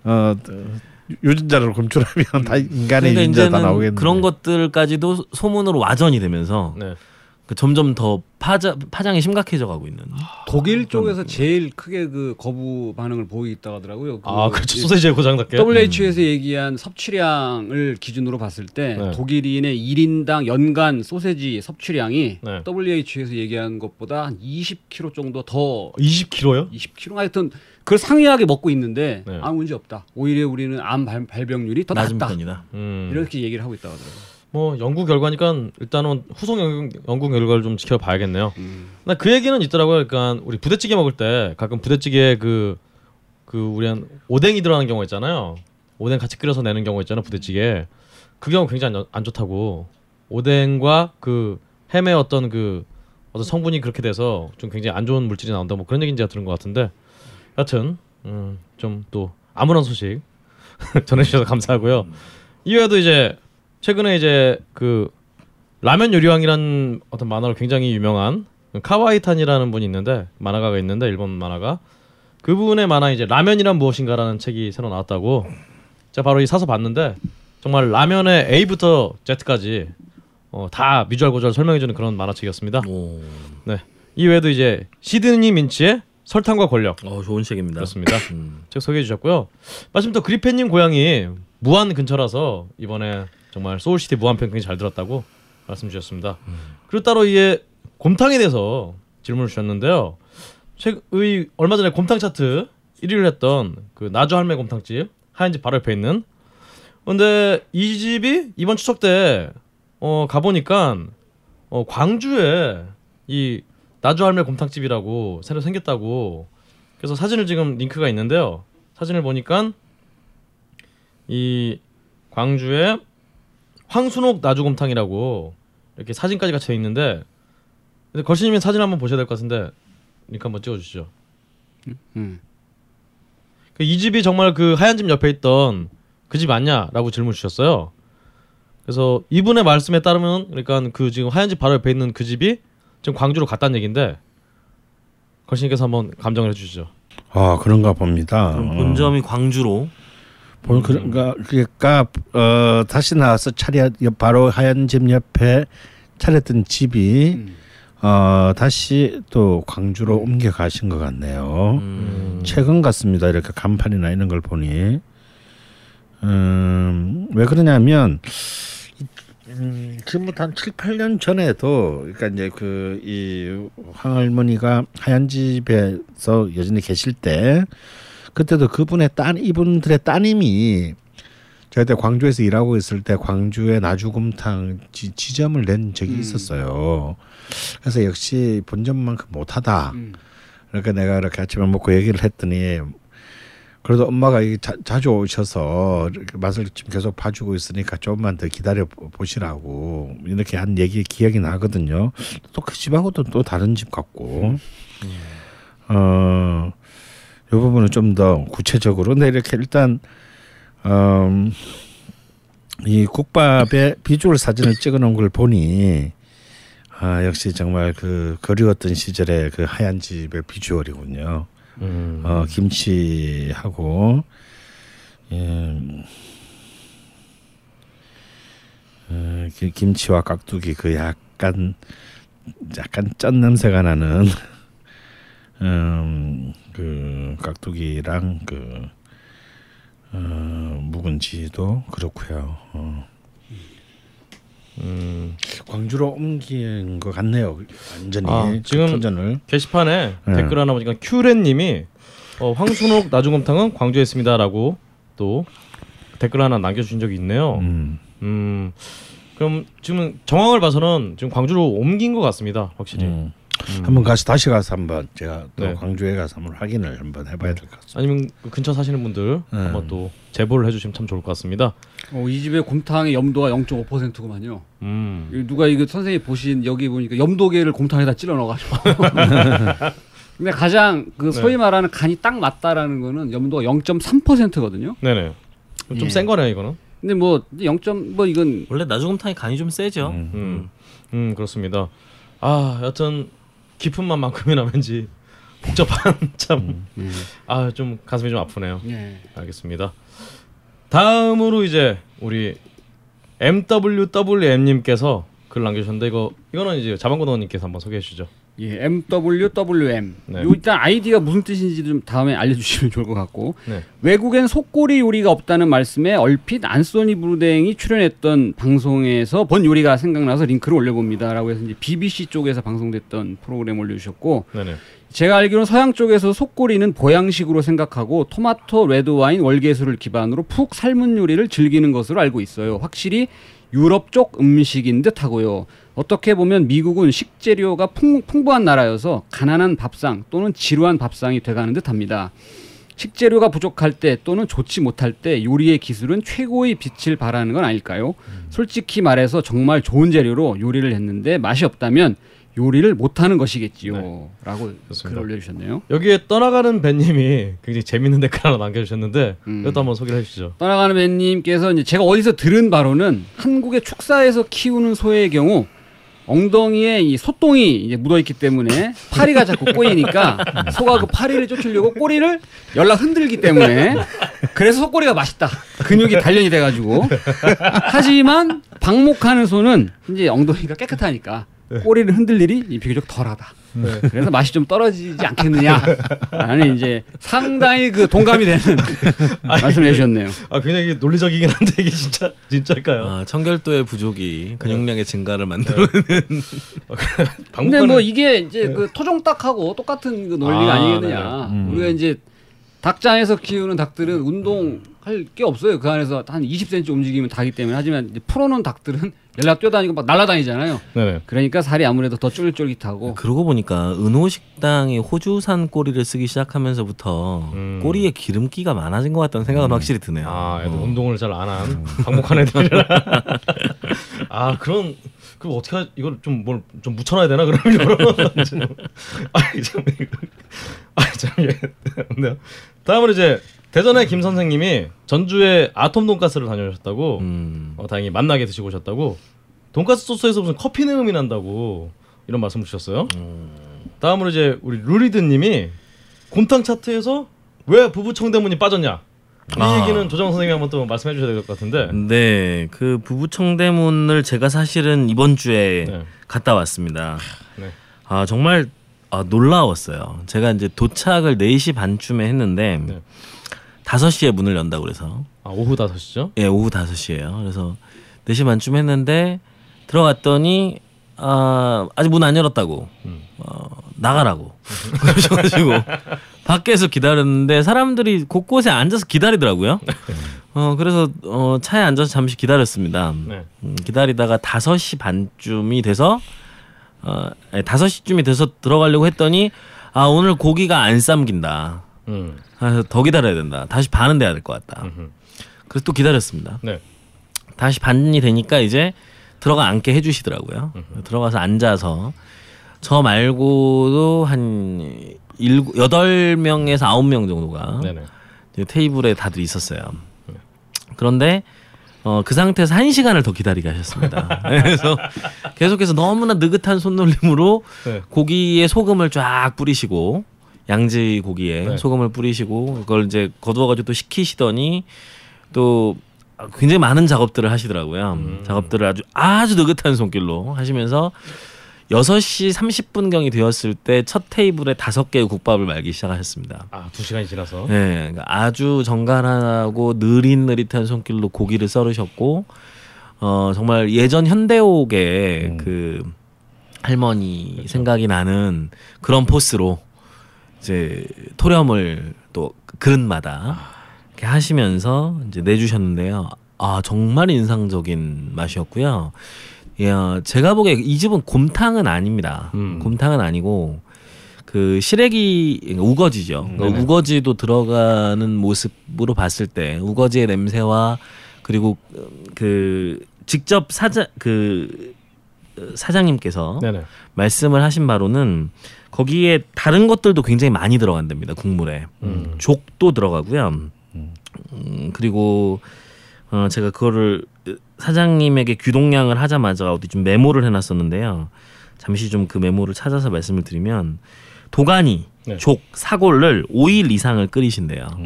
어, 유전자를 검출하면 다 인간의 그러니까 유전자 다 이제는 나오겠네. 그런 것들까지도 소문으로 와전이 되면서 네. 그 점점 더 파자, 파장이 심각해져 가고 있는. 독일 쪽에서 제일 크게 그 거부 반응을 보이고 하더라고요. 그 아, 그렇죠. 이- 소세지의 고장답게. WHO에서 얘기한 섭취량을 기준으로 봤을 때 네. 독일인의 1인당 연간 소세지 섭취량이 네. WHO에서 얘기한 것보다 한 20kg 정도 더 20kg요? 20kg 하여튼 그걸 상이하게 먹고 있는데 네. 아무 문제 없다. 오히려 우리는 암 발, 발병률이 더 낮은 낮다. 편이다. 음. 이렇게 얘기를 하고 있다고 하더라고요. 뭐 연구 결과니까 일단은 후속 연구, 연구 결과를 좀 지켜봐야겠네요. 음. 나그 얘기는 있더라고요. 그러니까 우리 부대찌개 먹을 때 가끔 부대찌개 그그 우리 한 오뎅이 들어가는 경우 있잖아요. 오뎅 같이 끓여서 내는 경우 있잖아요. 부대찌개. 그 경우 굉장히 안, 안 좋다고. 오뎅과 그 햄의 어떤 그 어떤 성분이 그렇게 돼서 좀 굉장히 안 좋은 물질이 나온다. 뭐 그런 얘기는 제가 들은 것 같은데. 여튼 음, 좀 또 아무런 소식 전해주셔서 감사하고요. 이외에도 이제 최근에 이제 그 라면 요리왕이라는 어떤 만화로 굉장히 유명한 카와이탄이라는 분이 있는데 만화가가 있는데 일본 만화가 그분의 만화 이제 라면이란 무엇인가라는 책이 새로 나왔다고 제가 바로 이 사서 봤는데 정말 라면의 A부터 Z까지 어, 다 미주알 고주알 설명해주는 그런 만화책이었습니다. 오, 이외에도 이제 시드니 민츠의 설탕과 권력 어, 좋은 책입니다. 그렇습니다. 음. 책 소개해 주셨고요. 마침 또 그리펜님 고향이 무안 근처라서 이번에 정말 소울시티 무안편 굉장히 잘 들었다고 말씀 주셨습니다. 그리고 따로 이게 곰탕에 대해서 질문을 주셨는데요. 최의 얼마 전에 곰탕 차트 1위를 했던 그 나주 할매 곰탕집 하얀 집 바로 옆에 있는. 근데 이 집이 이번 추석 때 어, 가보니까 어, 광주에 이 나주 할매 곰탕집이라고 새로 생겼다고 그래서 사진을 지금 링크가 있는데요. 사진을 보니까 이 광주에 황순옥 나주곰탕이라고 이렇게 사진까지 같이 돼 있는데 근데 걸신님이 사진 한번 보셔야 될 것 같은데 링크 한번 찍어주시죠. 음. 그 이 집이 정말 그 하얀 집 옆에 있던 그 집 맞냐라고 질문 주셨어요. 그래서 이분의 말씀에 따르면 그러니까 그 지금 하얀 집 바로 옆에 있는 그 집이 지금 광주로 갔다는 얘기인데 걸신님께서 한번 감정을 해주시죠. 아 그런가 봅니다. 어. 본점이 광주로 본 그러니까 그러니까 어 다시 나와서 차려 바로 하얀 집 옆에 차렸던 집이 음. 어 다시 또 광주로 옮겨 가신 것 같네요. 음. 최근 같습니다. 이렇게 간판이나 이런 걸 보니 음 왜 그러냐면 음, 지금부터 한 7, 8년 전에도 그러니까 이제 그 이 황할머니가 하얀 집에서 여전히 계실 때 그때도 그분의 딸 이분들의 따님이 저희 때 광주에서 일하고 있을 때 광주에 나주곰탕 지, 지점을 낸 적이 음. 있었어요. 그래서 역시 본점만큼 못하다. 음. 그러니까 내가 이렇게 아침에 먹고 얘기를 했더니 그래도 엄마가 이 자, 자주 오셔서 맛을 지금 계속 봐주고 있으니까 조금만 더 기다려 보- 보시라고 이렇게 한 얘기 기억이 나거든요. 또 그 집하고도 또 다른 집 같고 어. 이 부분은 좀 더 구체적으로 근데 이렇게 일단 음, 이 국밥의 비주얼 사진을 찍어 놓은 걸 보니 아 역시 정말 그 그리웠던 시절의 그 하얀 집의 비주얼이군요. 음. 어 김치하고 예, 어, 기- 김치와 깍두기 그 약간 약간 짠 냄새가 나는 음, 그 깍두기랑 그 어, 묵은지도 그렇고요. 어. 음. 광주로 옮긴 것 같네요. 완전히 아, 그 지금 터전을. 게시판에 네. 댓글 하나 보니까 큐렌님이 어, 황순옥 나주곰탕은 광주에 있습니다라고 또 댓글 하나 남겨주신 적이 있네요. 음. 음, 그럼 지금 정황을 봐서는 지금 광주로 옮긴 것 같습니다. 확실히. 음. 음. 한번 가서 다시 가서 한번 제가 또 네. 광주에 가서 한번 확인을 한번 해봐야 될 것 같습니다. 아니면 그 근처 사시는 분들 네. 한번 또 제보를 해주시면 참 좋을 것 같습니다. 어, 이 집의 곰탕의 염도가 0.5%구만요. 음, 누가 이거 선생님이 보신 여기 보니까 염도계를 곰탕에다 찔러 넣어가지고. 근데 가장 그 소위 말하는 간이 딱 맞다라는 거는 염도가 0.3%거든요. 네네. 좀 예. 센 거네요 이거는. 근데 뭐 0. 뭐 이건 원래 나주곰탕이 간이 좀 세죠. 음. 음, 음 그렇습니다. 아 여튼 깊은 맛만큼이나 왠지 복잡한 참. 음. 아좀 가슴이 좀 아프네요. 예. 알겠습니다. 다음으로 이제 우리 MWWM님께서 글 남겨주셨는데 이거 이거는 이제 자방고등님께서 한번 소개해 주시죠. 예, MWWM. 네. 요 일단 아이디가 무슨 뜻인지 좀 다음에 알려주시면 좋을 것 같고 네. 외국엔 속꼬리 요리가 없다는 말씀에 얼핏 안소니 브루댕이 출연했던 방송에서 본 요리가 생각나서 링크를 올려봅니다라고 해서 이제 BBC 쪽에서 방송됐던 프로그램 올려주셨고 네네. 제가 알기로는 서양 쪽에서 속꼬리는 보양식으로 생각하고 토마토, 레드와인, 월계수를 기반으로 푹 삶은 요리를 즐기는 것으로 알고 있어요. 확실히 유럽 쪽 음식인 듯 하고요. 어떻게 보면 미국은 식재료가 풍, 풍부한 나라여서 가난한 밥상 또는 지루한 밥상이 돼가는 듯 합니다. 식재료가 부족할 때 또는 좋지 못할 때 요리의 기술은 최고의 빛을 발하는 건 아닐까요? 솔직히 말해서 정말 좋은 재료로 요리를 했는데 맛이 없다면 요리를 못하는 것이겠지요. 네. 라고 좋습니다. 글 올려주셨네요. 여기에 떠나가는 벤님이 굉장히 재밌는 댓글 하나 남겨주셨는데 음. 이것도 한번 소개를 해주시죠. 떠나가는 배님께서 이제 제가 어디서 들은 바로는 한국의 축사에서 키우는 소의 경우 엉덩이에 이 소똥이 이제 묻어있기 때문에 파리가 자꾸 꼬이니까 소가 그 파리를 쫓으려고 꼬리를 연락 흔들기 때문에 그래서 소꼬리가 맛있다. 근육이 단련이 돼가지고. 하지만 방목하는 소는 이제 엉덩이가 깨끗하니까 꼬리를 흔들 일이 이 비교적 덜하다. 네. 그래서 맛이 좀 떨어지지 않겠느냐라는 이제 상당히 그 동감이 되는 말씀을 해주셨네요. 아 굉장히 논리적이긴 한데 이게 진짜 진짜일까요? 아, 청결도의 부족이 근육량의 증가를 만들어. 근데 방법과는 뭐 이게 이제 그 토종닭하고 똑같은 그 논리가 아, 아, 니겠느냐 네. 음. 우리가 이제 닭장에서 키우는 닭들은 운동할 게 없어요. 그 안에서 한 20cm 움직이면 닭이 때문에 하지만 이제 풀어놓은 닭들은 연락 뛰어다니고 막 날아다니잖아요. 네네. 그러니까 살이 아무래도 더 쫄깃쫄깃하고 그러고 보니까 은호 식당이 호주산 꼬리를 쓰기 시작하면서부터 음. 꼬리에 기름기가 많아진 것 같다는 생각은 확실히 드네요. 아, 애들 어. 운동을 잘 안 한 방목한 애들이라. 아 그런 그럼 어떻게 하, 이걸 좀 뭘 좀 묻혀놔야 되나 그러면 이거로. 아이 참, 아이 참 예. 다음으로 이제 대전의 김 선생님이 전주에 아톰 돈가스를 다녀오셨다고. 음. 어, 다행히 만나게 드시고 오셨다고. 돈가스 소스에서 무슨 커피 내음이 난다고 이런 말씀 주셨어요. 다음으로 이제 우리 루리드님이 곰탕 차트에서 왜 부부 청대문이 빠졌냐. 이 아. 얘기는 조정 선생님이 한번 또 말씀해 주셔야 될 것 같은데. 네, 그 부부 청대문을 제가 사실은 이번 주에 네. 갔다 왔습니다. 네. 아 정말 아, 놀라웠어요. 제가 이제 도착을 4시 반쯤에 했는데 네. 5시에 문을 연다고 그래서 아 오후 5시죠? 예, 오후 5시에요. 그래서 4시 반쯤 했는데 들어갔더니 아, 아직 문 안 열었다고. 음. 어, 나가라고. 그러셔 가지고 밖에서 기다렸는데 사람들이 곳곳에 앉아서 기다리더라고요. 어, 그래서 어, 차에 앉아서 잠시 기다렸습니다. 네. 음, 기다리다가 5시 반쯤이 돼서 어, 아니, 5시쯤이 돼서 들어가려고 했더니 아, 오늘 고기가 안 삶긴다. 음. 그래서 더 기다려야 된다. 다시 반은 돼야 될 것 같다. 음흠. 그래서 또 기다렸습니다. 네. 다시 반이 되니까 이제 들어가 앉게 해주시더라고요. 들어가서 앉아서 저 말고도 한 일곱 여덟 명에서 아홉 명 정도가 테이블에 다들 있었어요. 그런데 어, 그 상태에서 한 시간을 더 기다리게 하셨습니다. 그래서 계속해서 너무나 느긋한 손놀림으로 네. 고기에 소금을 쫙 뿌리시고 양지 고기에 네. 소금을 뿌리시고 그걸 이제 거두어가지고 또 식히시더니 또 굉장히 많은 작업들을 하시더라고요. 음. 작업들을 아주 아주 느긋한 손길로 하시면서 6시 30분경이 되었을 때 첫 테이블에 다섯 개의 국밥을 말기 시작하셨습니다. 아 두 시간이 지나서. 네, 그러니까 아주 정갈하고 느릿느릿한 손길로 고기를 썰으셨고, 어 정말 예전 현대옥의 음. 그 할머니 생각이 나는 그런 포스로 이제 토렴을 또 그릇마다 이렇게 하시면서 이제 내주셨는데요. 아 정말 인상적인 맛이었고요. 야, 제가 보기에 이 집은 곰탕은 아닙니다. 음. 곰탕은 아니고 그 시래기 우거지죠. 그러니까 네네. 우거지도 들어가는 모습으로 봤을 때 우거지의 냄새와 그리고 그 직접 사자 그 사장님께서 네네. 말씀을 하신 바로는 거기에 다른 것들도 굉장히 많이 들어간답니다. 국물에 음. 족도 들어가고요. 음, 그리고 어, 제가 그거를 사장님에게 귀동량을 하자마자 어디 좀 메모를 해놨었는데요. 잠시 좀 그 메모를 찾아서 말씀을 드리면 도가니, 네. 족, 사골을 5일 이상을 끓이신대요. 오.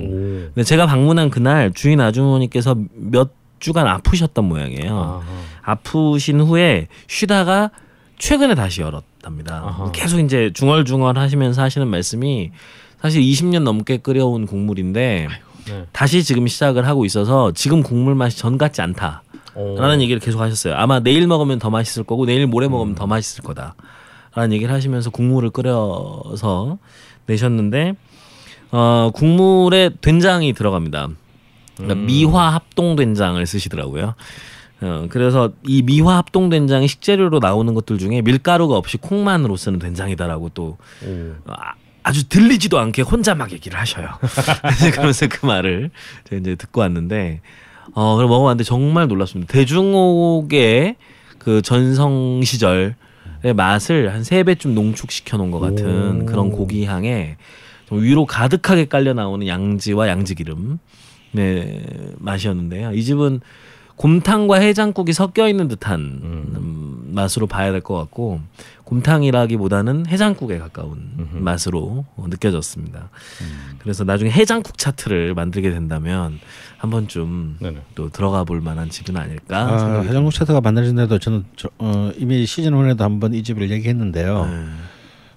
근데 제가 방문한 그날 주인 아주머니께서 몇 주간 아프셨던 모양이에요. 아하. 아프신 후에 쉬다가 최근에 다시 열었답니다. 아하. 계속 이제 중얼중얼 하시면서 하시는 말씀이 사실 20년 넘게 끓여온 국물인데 네. 다시 지금 시작을 하고 있어서 지금 국물 맛이 전 같지 않다. 오. 라는 얘기를 계속 하셨어요. 아마 내일 먹으면 더 맛있을 거고 내일 모레 먹으면 더 맛있을 거다. 라는 얘기를 하시면서 국물을 끓여서 내셨는데 어 국물에 된장이 들어갑니다. 그러니까 미화 합동 된장을 쓰시더라고요. 어 그래서 이 미화 합동 된장이 식재료로 나오는 것들 중에 밀가루가 없이 콩만으로 쓰는 된장이다라고 또 오. 아, 아주 들리지도 않게 혼자 막 얘기를 하셔요. 그러면서 그 말을 제가 이제 듣고 왔는데 어 그걸 먹어봤는데 정말 놀랐습니다. 대중옥의 그 전성 시절의 맛을 한 세 배쯤 농축시켜 놓은 것 같은 오. 그런 고기 향에 좀 위로 가득하게 깔려 나오는 양지와 양지기름 네 맛이었는데요. 이 집은 곰탕과 해장국이 섞여 있는 듯한 음, 맛으로 봐야 될 것 같고 곰탕이라기보다는 해장국에 가까운 음흠. 맛으로 어, 느껴졌습니다. 음. 그래서 나중에 해장국 차트를 만들게 된다면 한 번쯤 네네. 또 들어가 볼 만한 집은 아닐까 아, 해장국 차트가 만들어진데도 저는 저, 어, 이미 시즌 1에도 한번 이 집을 얘기했는데요. 네.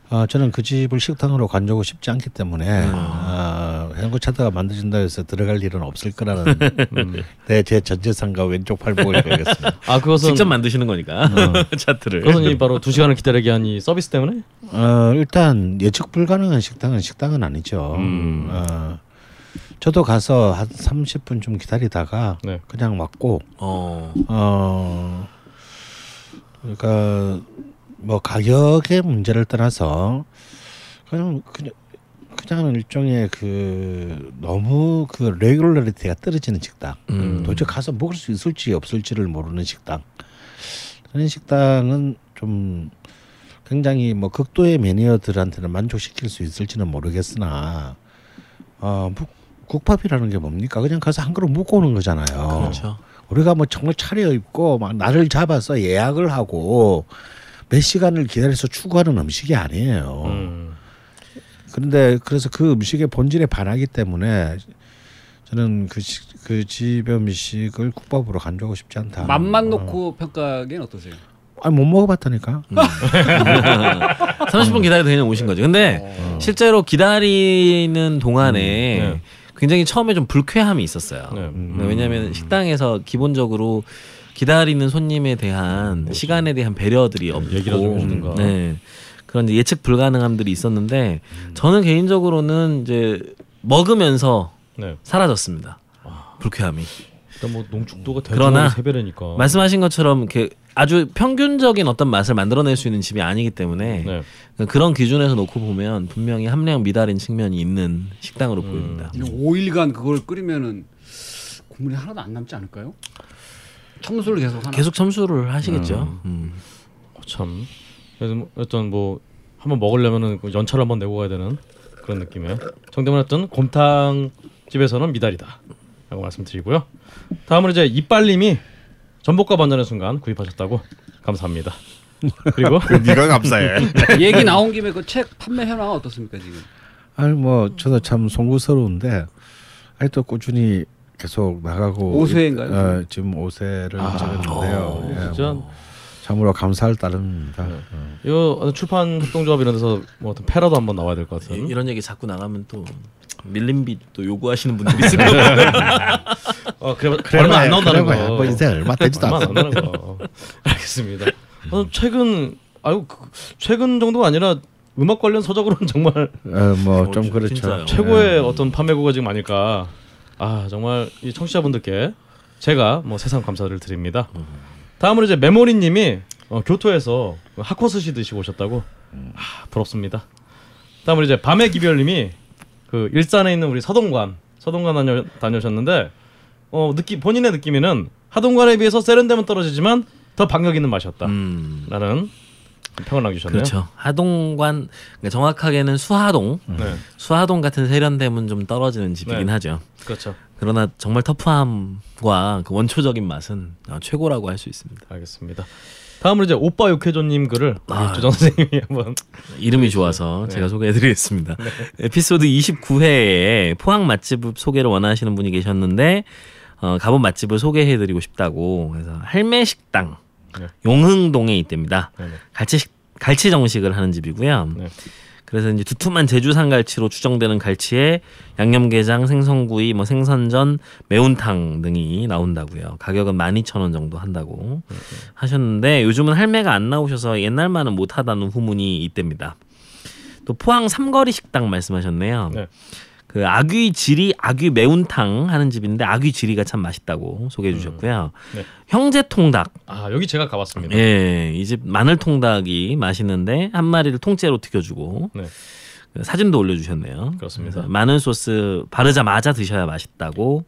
아, 저는 그 집을 식당으로 간주고 싶지 않기 때문에 음. 아, 해장국 차트가 만들어진다 해서 들어갈 일은 없을 거라는 음. 네, 제 전재산과 왼쪽 팔목을 걸겠습니다. 아 그것은 직접 만드시는 거니까 차트를 그것은 이 바로 두 시간을 기다리게 한 이 서비스 때문에 어, 일단 예측 불가능한 식당은 식당은 아니죠. 음. 어, 저도 가서 한 30분 좀 기다리다가 네. 그냥 왔고 어, 어 그러니까 뭐 가격의 문제를 떠나서 그냥 그냥 그냥 일종의 그 너무 그 regularity가 떨어지는 식당. 음. 도대체 가서 먹을 수 있을지 없을지를 모르는 식당. 그런 식당은 좀 굉장히 뭐 극도의 매니어들한테는 만족시킬 수 있을지는 모르겠으나 어 묵- 국밥이라는 게 뭡니까? 그냥 가서 한 그릇 먹고 오는 거잖아요. 그렇죠. 우리가 뭐 정말 차려 입고 막 날을 잡아서 예약을 하고 몇 시간을 기다려서 추구하는 음식이 아니에요. 음. 그런데 그래서 그 음식의 본질에 반하기 때문에 저는 그, 시, 그 집의 음식을 국밥으로 간주하고 싶지 않다. 맛만 어. 놓고 평가하기엔 어떠세요? 아니 못 먹어봤다니까. 30분 기다려도 그냥 오신 거죠. 근데 어. 실제로 기다리는 동안에 음, 네. 굉장히 처음에 좀 불쾌함이 있었어요. 네. 음. 왜냐하면 식당에서 기본적으로 기다리는 손님에 대한 시간에 대한 배려들이 없고 얘기를 좀 해주든가. 네. 그런 예측 불가능함들이 있었는데 저는 개인적으로는 이제 먹으면서 네. 사라졌습니다. 불쾌함이. 일단 뭐 농축도가 그러나 대중하고 세 배라니까. 말씀하신 것처럼 이렇게 아주 평균적인 어떤 맛을 만들어낼 수 있는 집이 아니기 때문에 네. 그런 기준에서 놓고 보면 분명히 함량 미달인 측면이 있는 식당으로 음. 보입니다. 5일간 그걸 끓이면은 국물이 하나도 안 남지 않을까요? 청소를 계속 하나. 계속 첨수를 하시겠죠. 음. 어, 참. 그래서 뭐 어떤 뭐 한번 먹으려면은 그 연차를 한번 내고 가야 되는 그런 느낌이에요. 정대만 했던 곰탕 집에서는 미달이다라고 말씀드리고요. 다음으로 이제 이빨님이 전복과 반전의 순간 구입하셨다고 감사합니다. 그리고 네가 감사해. 얘기 나온 김에 그 책 판매 현황 어떻습니까 지금? 아니 뭐 저도 참 송구스러운데 아니 또 꾸준히 계속 나가고 오세인가요? 어, 지금 오세를 아, 찍었는데요. 어, 예, 진짜 뭐 참으로 감사할 따름입니다. 네. 이거 어떤 출판 협동조합 이런 데서 뭐 어떤 패라도 한번 나와야 될것 이- 같은. 이런 얘기 자꾸 나가면 또 밀림비 또 요구하시는 분들이 있을 거예요. 어, 그래, 얼마 안 나온다는 거. 뭐 인생 얼마 되지도 얼마 안 않아. 거. 알겠습니다. 어, 최근 아유 그, 최근 정도가 아니라 음악 관련 서적으로는 정말 어, 뭐좀 어, 그렇죠. 진짜요. 최고의 어떤 판매고가 지금 아닐까. 아 정말 이 청취자분들께 제가 뭐 세상 감사를 드립니다. 다음으로 이제 메모리님이 어, 교토에서 하코 스시 드시고 오셨다고. 아 부럽습니다. 다음으로 이제 밤의 기별님이 그 일산에 있는 우리 서동관 서동관 다녀, 다녀오셨는데 어 느낌 본인의 느낌에는 하동관에 비해서 세련되면 떨어지지만 더 박력 있는 맛이었다라는 음. 평을 남기셨네요. 그렇죠. 하동관 그러니까 정확하게는 수하동 네, 수하동 같은 세련됨은 좀 떨어지는 집이긴 네. 하죠. 그렇죠. 그러나 정말 터프함과 그 원초적인 맛은 어, 최고라고 할 수 있습니다. 알겠습니다. 다음으로 이제 오빠 육회조님 글을 아. 조정 선생님이 한번 이름이 좋아서 네. 제가 소개해드리겠습니다. 에피소드 29회에 포항 맛집 소개를 원하시는 분이 계셨는데 어, 가본 맛집을 소개해드리고 싶다고 그래서 할매 식당 네. 용흥동에 있답니다. 네 네. 갈치 갈치 정식을 하는 집이고요. 네. 그래서 이제 두툼한 제주산 갈치로 추정되는 갈치에 양념게장, 생선구이, 뭐 생선전, 매운탕 등이 나온다고요. 가격은 12,000원 정도 한다고 하셨는데 요즘은 할매가 안 나오셔서 옛날만은 못 하다는 후문이 있답니다. 또 포항 삼거리 식당 말씀하셨네요. 네. 그 아귀 지리 아귀 매운탕 하는 집인데 아귀 지리가 참 맛있다고 소개해 주셨고요. 네. 형제 통닭 아 여기 제가 가봤습니다. 예, 이 집 마늘 통닭이 맛있는데 한 마리를 통째로 튀겨주고 네. 사진도 올려주셨네요. 그렇습니다. 마늘 소스 바르자마자 드셔야 맛있다고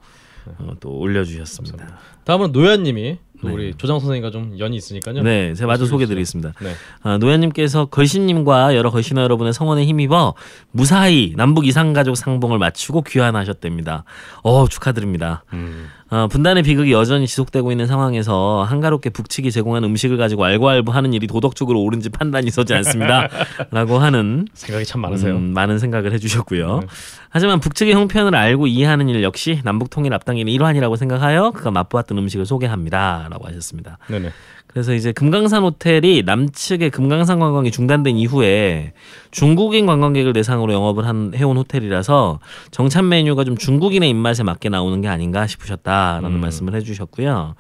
어, 또 올려주셨습니다. 다음은 노현님이 또 네. 우리 조장 선생님과 좀 연이 있으니까요. 네, 제가 마저 소개드리겠습니다. 네. 아, 노현님께서 걸신님과 여러 걸신어 여러분의 성원에 힘입어 무사히 남북 이상가족 상봉을 마치고 귀환하셨답니다. 어 축하드립니다. 음. 어, 분단의 비극이 여전히 지속되고 있는 상황에서 한가롭게 북측이 제공한 음식을 가지고 알고알부하는 일이 도덕적으로 옳은지 판단이 서지 않습니다.라고 하는 생각이 참 많으세요. 음, 많은 생각을 해주셨고요. 네. 하지만 북측의 형편을 알고 이해하는 일 역시 남북 통일 앞당기는 일환이라고 생각하여 그가 맛보았던 음식을 소개합니다라고 하셨습니다. 네네. 그래서 이제 금강산 호텔이 남측의 금강산 관광이 중단된 이후에 중국인 관광객을 대상으로 영업을 한 해온 호텔이라서 정찬 메뉴가 좀 중국인의 입맛에 맞게 나오는 게 아닌가 싶으셨다라는 음. 말씀을 해주셨고요.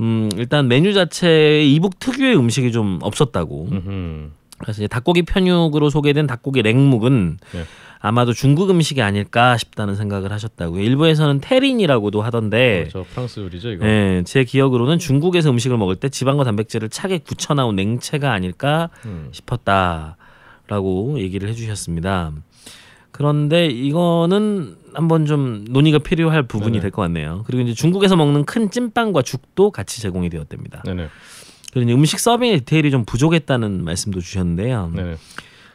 음, 일단 메뉴 자체에 이북 특유의 음식이 좀 없었다고. 음흠. 그래서 이제 닭고기 편육으로 소개된 닭고기 랭묵은 네. 아마도 중국 음식이 아닐까 싶다는 생각을 하셨다고요. 일부에서는 테린이라고도 하던데 저 프랑스 요리죠 이거. 네, 제 기억으로는 중국에서 음식을 먹을 때 지방과 단백질을 차게 굳혀 나온 냉채가 아닐까 음. 싶었다라고 얘기를 해주셨습니다. 그런데 이거는 한번 좀 논의가 필요할 부분이. 될 것 같네요. 그리고 이제 중국에서 먹는 큰 찐빵과 죽도 같이 제공이 되었답니다. 네네. 그리고 음식 서빙 디테일이 좀 부족했다는 말씀도 주셨는데요. 네네.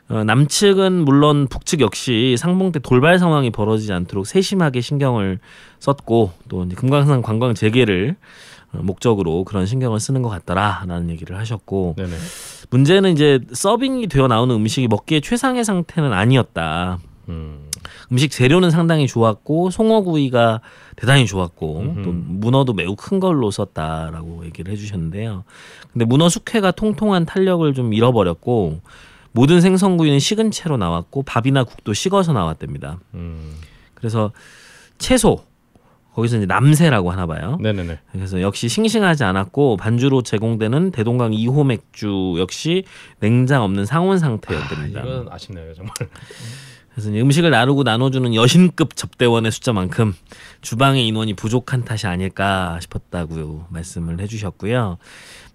어, 남측은 물론 북측 역시 상봉 때 돌발 상황이 벌어지지 않도록 세심하게 신경을 썼고 또 금강산 관광 재개를 어, 목적으로 그런 신경을 쓰는 것 같더라라는 얘기를 하셨고 네네. 문제는 이제 서빙이 되어 나오는 음식이 먹기에 최상의 상태는 아니었다. 음. 음식 재료는 상당히 좋았고 송어구이가 대단히 좋았고 음흠. 또 문어도 매우 큰 걸로 썼다라고 얘기를 해주셨는데요. 근데 문어 숙회가 통통한 탄력을 좀 잃어버렸고 모든 생선구이는 식은 채로 나왔고 밥이나 국도 식어서 나왔답니다. 음. 그래서 채소 거기서 이제 남새라고 하나 봐요. 네네네. 그래서 역시 싱싱하지 않았고 반주로 제공되는 대동강 2호 맥주 역시 냉장 없는 상온 상태였답니다. 이건 아쉽네요 정말. 그래서 음식을 나누고 나눠주는 여신급 접대원의 숫자만큼 주방의 인원이 부족한 탓이 아닐까 싶었다고 말씀을 해주셨고요.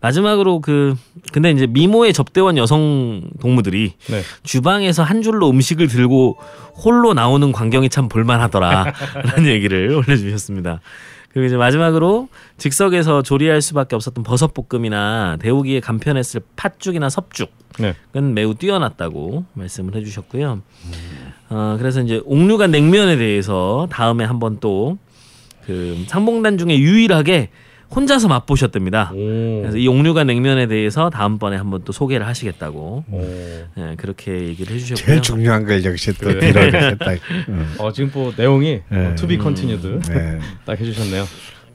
마지막으로 그 근데 이제 미모의 접대원 여성 동무들이 네. 주방에서 한 줄로 음식을 들고 홀로 나오는 광경이 참 볼만하더라라는 얘기를 올려주셨습니다. 그리고 이제 마지막으로 즉석에서 조리할 수밖에 없었던 버섯 볶음이나 데우기에 간편했을 팥죽이나 섭죽 네. 은 매우 뛰어났다고 말씀을 해주셨고요. 어, 그래서 이제 옥류관 냉면에 대해서 다음에 한번 또 그 상봉단 중에 유일하게 혼자서 맛보셨답니다. 오. 그래서 이 옥류관 냉면에 대해서 다음번에 한번 또 소개를 하시겠다고 오. 예, 그렇게 얘기를 해주셨고요. 제일 중요한 걸 역시 또 그래. 뒤로 했다. 음. 어 지금 뭐 내용이 네. 어, to be continued 네. 딱 해주셨네요.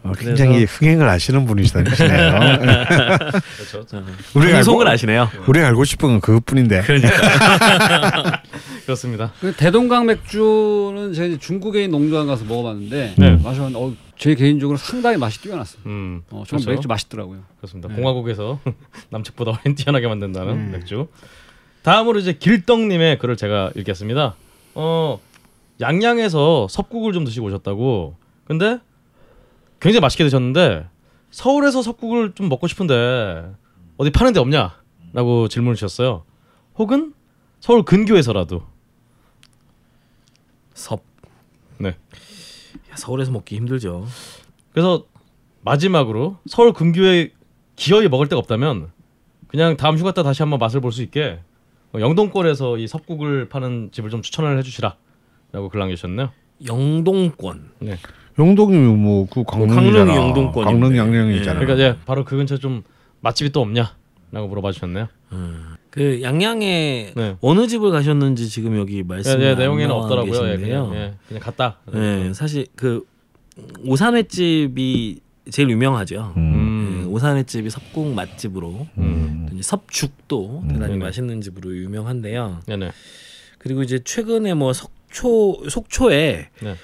어, 굉장히 흥행을 아시는 분이시네요. 그렇죠. 우리가 방송을 알고, 아시네요. 우리가 알고 싶은 건 그것뿐인데. 그렇습니다. 그 대동강 맥주는 제가 중국에 있는 농장 가서 먹어봤는데 네. 마셔봤는데 어, 제 개인적으로 상당히 맛이 뛰어났어요. 음. 어, 정말 그렇죠. 맥주 맛있더라고요. 그렇습니다. 네. 공화국에서 남측보다 훨씬 뛰어나게 만든다는 음. 맥주. 다음으로 이제 길떡님의 글을 제가 읽겠습니다. 어 양양에서 섭국을 좀 드시고 오셨다고. 근데 굉장히 맛있게 드셨는데 서울에서 섭국을 좀 먹고 싶은데 어디 파는 데 없냐?라고 질문을 주셨어요. 혹은 서울 근교에서라도. 섭. 네. 야, 서울에서 먹기 힘들죠. 그래서 마지막으로 서울 근교에 기어이 먹을 데가 없다면 그냥 다음 휴가 때 다시 한번 맛을 볼 수 있게 어, 영동권에서 이 섭국을 파는 집을 좀 추천을 해주시라라고 글 남기셨네요. 영동권. 네. 용동이면 뭐그 강릉이잖아. 강릉이 용동권인데. 강릉 양양이잖아. 그러니까 이제 바로 그 근처에 좀 맛집이 또 없냐라고 물어봐 주셨네요. 그 양양에 네. 어느 집을 가셨는지 지금 여기 예, 말씀이 예, 안 내용에는 없더라고요. 예, 계신데요. 그냥, 예, 그냥 갔다. 네, 사실 그 오산횟집이 제일 유명하죠. 음. 네, 음. 오산횟집이 섭국 맛집으로 음. 섭죽도 대단히 네네. 맛있는 집으로 유명한데요. 네네. 그리고 이제 최근에 뭐 속초 속초에 네.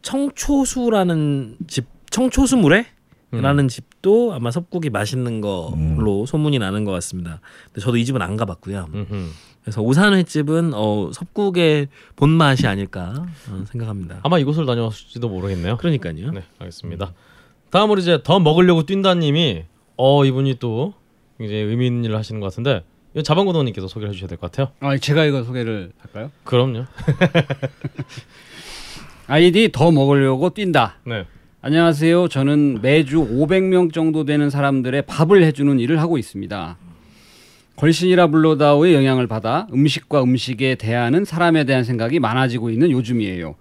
청초수라는 집 청초수물회 음. 라는 집도 아마 섭국이 맛있는 걸로 소문이 나는 것 같습니다. 근데 저도 이 집은 안 가봤고요. 음흠. 그래서 오산 횟집은 어, 섭국의 본맛이 아닐까 어, 생각합니다. 아마 이곳을 다녀왔을지도 모르겠네요. 그러니까요. 네, 알겠습니다. 다음으로 이제 더 먹으려고 뛴다님이 어 이분이 또 굉장히 의미 있는 일을 하시는 것 같은데 자방고도님께서 소개를 해주셔야 될 것 같아요. 아, 제가 이거 소개를 할까요? 그럼요. 아이디 더 먹으려고 뛴다. 네. 안녕하세요. 저는 매주 500명 정도 되는 사람들의 밥을 해주는 일을 하고 있습니다. 걸신이라 불러다오의 영향을 받아 음식과 음식에 대하는 사람에 대한 생각이 많아지고 있는 요즘이에요.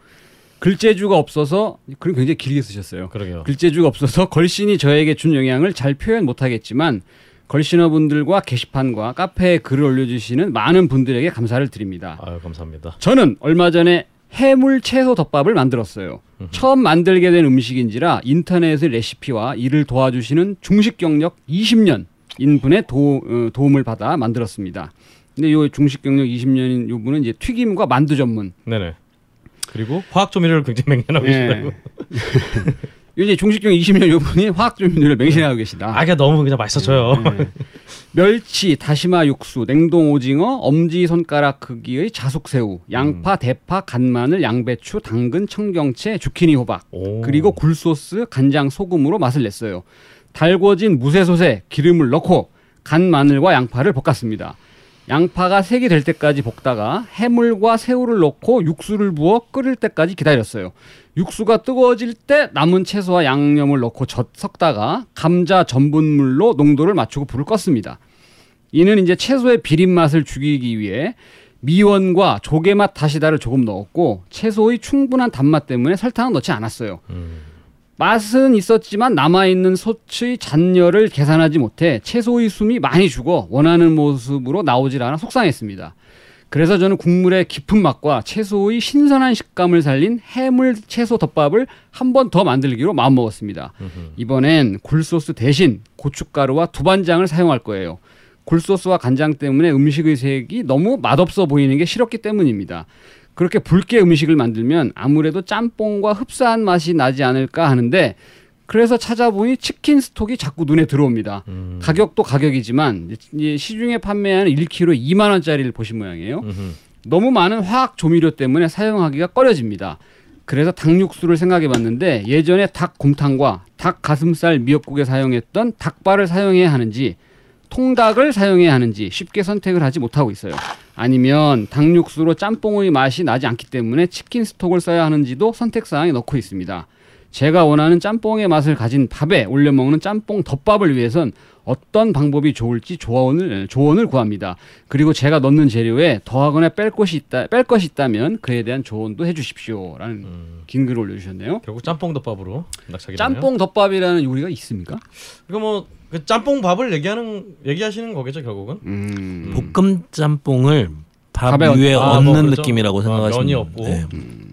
글재주가 없어서 그럼 굉장히 길게 쓰셨어요. 그러게요. 글재주가 없어서 걸신이 저에게 준 영향을 잘 표현 못하겠지만 걸신어분들과 게시판과 카페에 글을 올려주시는 많은 분들에게 감사를 드립니다. 아유 감사합니다. 저는 얼마 전에 해물 채소 덮밥을 만들었어요. 처음 만들게 된 음식인지라 인터넷의 레시피와 이를 도와주시는 중식 경력 20년 인분의 도, 어, 도움을 받아 만들었습니다. 근데 요 중식 경력 20년인 요 분은 이제 튀김과 만두 전문. 네네. 그리고 화학 조미료를 굉장히 맹연하고 계시다고. 요 이제 중식 경력 20년 요 분이 화학 조미료를 맹신하고 계시다. 아, 이게 너무 그냥 맛있어져요. 네. 멸치, 다시마 육수, 냉동 오징어, 엄지 손가락 크기의 자숙새우, 양파, 대파, 간마늘, 양배추, 당근, 청경채, 주키니 호박, 오. 그리고 굴소스, 간장, 소금으로 맛을 냈어요. 달궈진 무쇠솥에 기름을 넣고 간 마늘과 양파를 볶았습니다. 양파가 색이 될 때까지 볶다가 해물과 새우를 넣고 육수를 부어 끓일 때까지 기다렸어요. 육수가 뜨거워질 때 남은 채소와 양념을 넣고 젓 섞다가 감자 전분물로 농도를 맞추고 불을 껐습니다. 이는 이제 채소의 비린 맛을 죽이기 위해 미원과 조개맛 다시다를 조금 넣었고 채소의 충분한 단맛 때문에 설탕은 넣지 않았어요. 음. 맛은 있었지만 남아있는 솥의 잔열을 계산하지 못해 채소의 숨이 많이 죽어 원하는 모습으로 나오질 않아 속상했습니다. 그래서 저는 국물의 깊은 맛과 채소의 신선한 식감을 살린 해물 채소 덮밥을 한 번 더 만들기로 마음먹었습니다. 이번엔 굴소스 대신 고춧가루와 두반장을 사용할 거예요. 굴소스와 간장 때문에 음식의 색이 너무 맛없어 보이는 게 싫었기 때문입니다. 그렇게 붉게 음식을 만들면 아무래도 짬뽕과 흡사한 맛이 나지 않을까 하는데 그래서 찾아보니 치킨 스톡이 자꾸 눈에 들어옵니다. 음. 가격도 가격이지만 시중에 판매하는 1kg 2만 원짜리를 보신 모양이에요. 음흠. 너무 많은 화학 조미료 때문에 사용하기가 꺼려집니다. 그래서 닭육수를 생각해 봤는데 예전에 닭곰탕과 닭 가슴살 미역국에 사용했던 닭발을 사용해야 하는지 통닭을 사용해야 하는지 쉽게 선택을 하지 못하고 있어요. 아니면 닭육수로 짬뽕의 맛이 나지 않기 때문에 치킨 스톡을 써야 하는지도 선택사항에 넣고 있습니다. 제가 원하는 짬뽕의 맛을 가진 밥에 올려 먹는 짬뽕 덮밥을 위해선 어떤 방법이 좋을지 조언을 조언을 구합니다. 그리고 제가 넣는 재료에 더하거나 뺄 것이 있다 뺄 것이 있다면 그에 대한 조언도 해주십시오라는 음. 긴 글을 올려주셨네요. 결국 짬뽕 덮밥으로 짬뽕 덮밥이라는 요리가 있습니까? 이거 뭐 그 짬뽕 밥을 얘기하는 얘기하시는 거겠죠 결국은. 음. 볶음 짬뽕을 밥 위에 얹- 아, 얹는 뭐 그렇죠. 느낌이라고 아, 생각하시면 면이 없고. 네.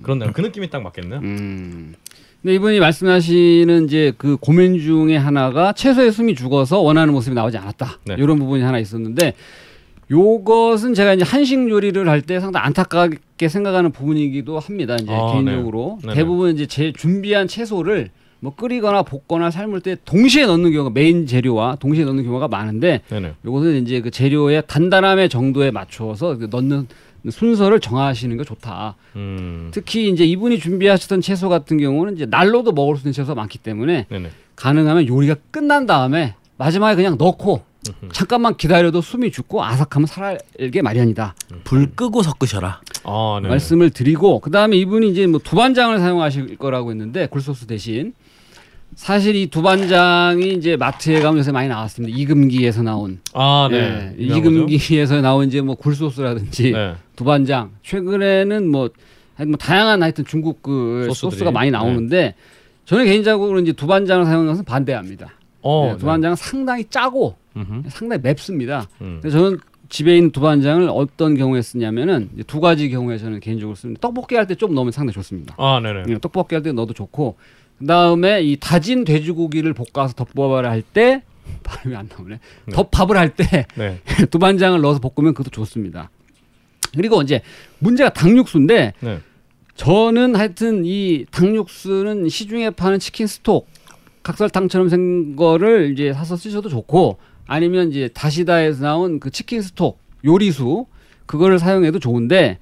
그렇네요. 그 느낌이 딱 맞겠네요. 음. 근데 이분이 말씀하시는 이제 그 고민 중에 하나가 채소의 숨이 죽어서 원하는 모습이 나오지 않았다. 네. 이런 부분이 하나 있었는데 요것은 제가 이제 한식 요리를 할 때 상당히 안타깝게 생각하는 부분이기도 합니다. 이제 아, 개인적으로 네. 대부분 이제 제 준비한 채소를 뭐 끓이거나 볶거나 삶을 때 동시에 넣는 경우가 메인 재료와 동시에 넣는 경우가 많은데 네네. 요것은 이제 그 재료의 단단함의 정도에 맞춰서 그 넣는 순서를 정하시는 게 좋다. 음. 특히 이제 이분이 준비하셨던 채소 같은 경우는 이제 날로도 먹을 수 있는 채소가 많기 때문에 네네. 가능하면 요리가 끝난 다음에 마지막에 그냥 넣고 잠깐만 기다려도 숨이 죽고 아삭하면 살게 마련이다. 불 끄고 섞으셔라. 아, 네. 말씀을 드리고 그 다음에 이분이 이제 뭐 두반장을 사용하실 거라고 했는데 굴소스 대신 사실 이 두반장이 이제 마트에 가면 요새 많이 나왔습니다. 이금기에서 나온 아, 네. 예? 이금기에서 나온 이제 뭐 굴소스라든지 네. 두반장 최근에는 뭐, 뭐 다양한 하여튼 중국 그 소스들이. 소스가 많이 나오는데 저는 개인적으로 이제 두반장을 사용하는 것은 반대합니다. 어, 네, 두반장은 상당히 짜고 음흠. 상당히 맵습니다. 음. 저는 집에 있는 두반장을 어떤 경우에 쓰냐면은 두 가지 경우에 저는 개인적으로 쓰는데 떡볶이 할 때 좀 넣으면 상당히 좋습니다. 아, 네네. 예, 떡볶이 할 때 넣어도 좋고 그다음에 이 다진 돼지고기를 볶아서 덮밥을 할 때 발음이 안 나오네. 네. 덮밥을 할때 네. 두반장을 넣어서 볶으면 그것도 좋습니다. 그리고 이제 문제가 닭육수인데 네. 저는 하여튼 이 닭육수는 시중에 파는 치킨 스톡 각설탕처럼 생긴 거를 이제 사서 쓰셔도 좋고 아니면 이제 다시다에서 나온 그 치킨 스톡 요리수 그거를 사용해도 좋은데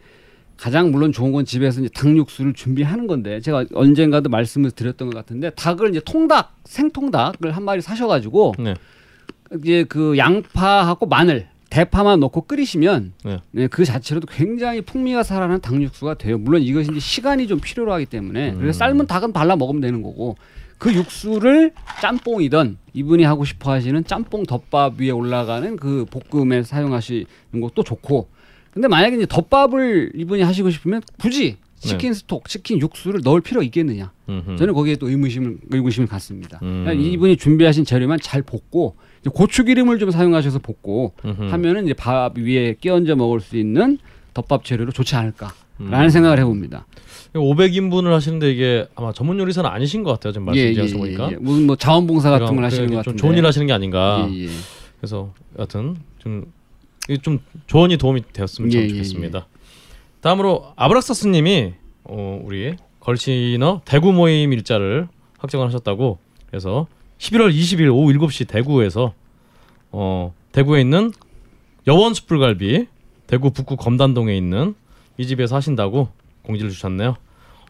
가장 물론 좋은 건 집에서 이제 닭육수를 준비하는 건데 제가 언젠가도 말씀을 드렸던 것 같은데 닭을 이제 통닭 생통닭을 한 마리 사셔가지고 네. 이제 그 양파하고 마늘 대파만 넣고 끓이시면 네. 네, 그 자체로도 굉장히 풍미가 살아나는 닭 육수가 돼요. 물론 이것이 이제 시간이 좀 필요로 하기 때문에 음. 그래서 삶은 닭은 발라 먹으면 되는 거고 그 육수를 짬뽕이든 이분이 하고 싶어 하시는 짬뽕 덮밥 위에 올라가는 그 볶음에 사용하시는 것도 좋고 근데 만약에 이제 덮밥을 이분이 하시고 싶으면 굳이 치킨 스톡, 치킨 육수를 넣을 필요가 있겠느냐? 음흠. 저는 거기에 또 의무심을 의구심을 갖습니다. 음. 그러니까 이분이 준비하신 재료만 잘 볶고 고추기름을 좀 사용하셔서 볶고 음흠. 하면은 이제 밥 위에 끼얹어 먹을 수 있는 덮밥 재료로 좋지 않을까라는 음. 생각을 해봅니다. 500인분을 하시는데 이게 아마 전문 요리사는 아니신 것 같아요. 지금 말씀 드려서 보니까. 예. 무슨 뭐 자원봉사 같은 걸 하시는 것좀 같은데. 좋은 일 하시는 게 아닌가. 예, 예. 그래서 여하튼 좀, 좀 조언이 도움이 되었으면 참 예, 예, 좋겠습니다. 다음으로 아브락사스님이 어, 우리 걸신어 대구 모임 일자를 확정을 하셨다고 그래서 11월 20일 오후 7시 대구에서 어, 대구에 있는 여원 숯불갈비 대구 북구 검단동에 있는 이 집에서 하신다고 공지를 주셨네요.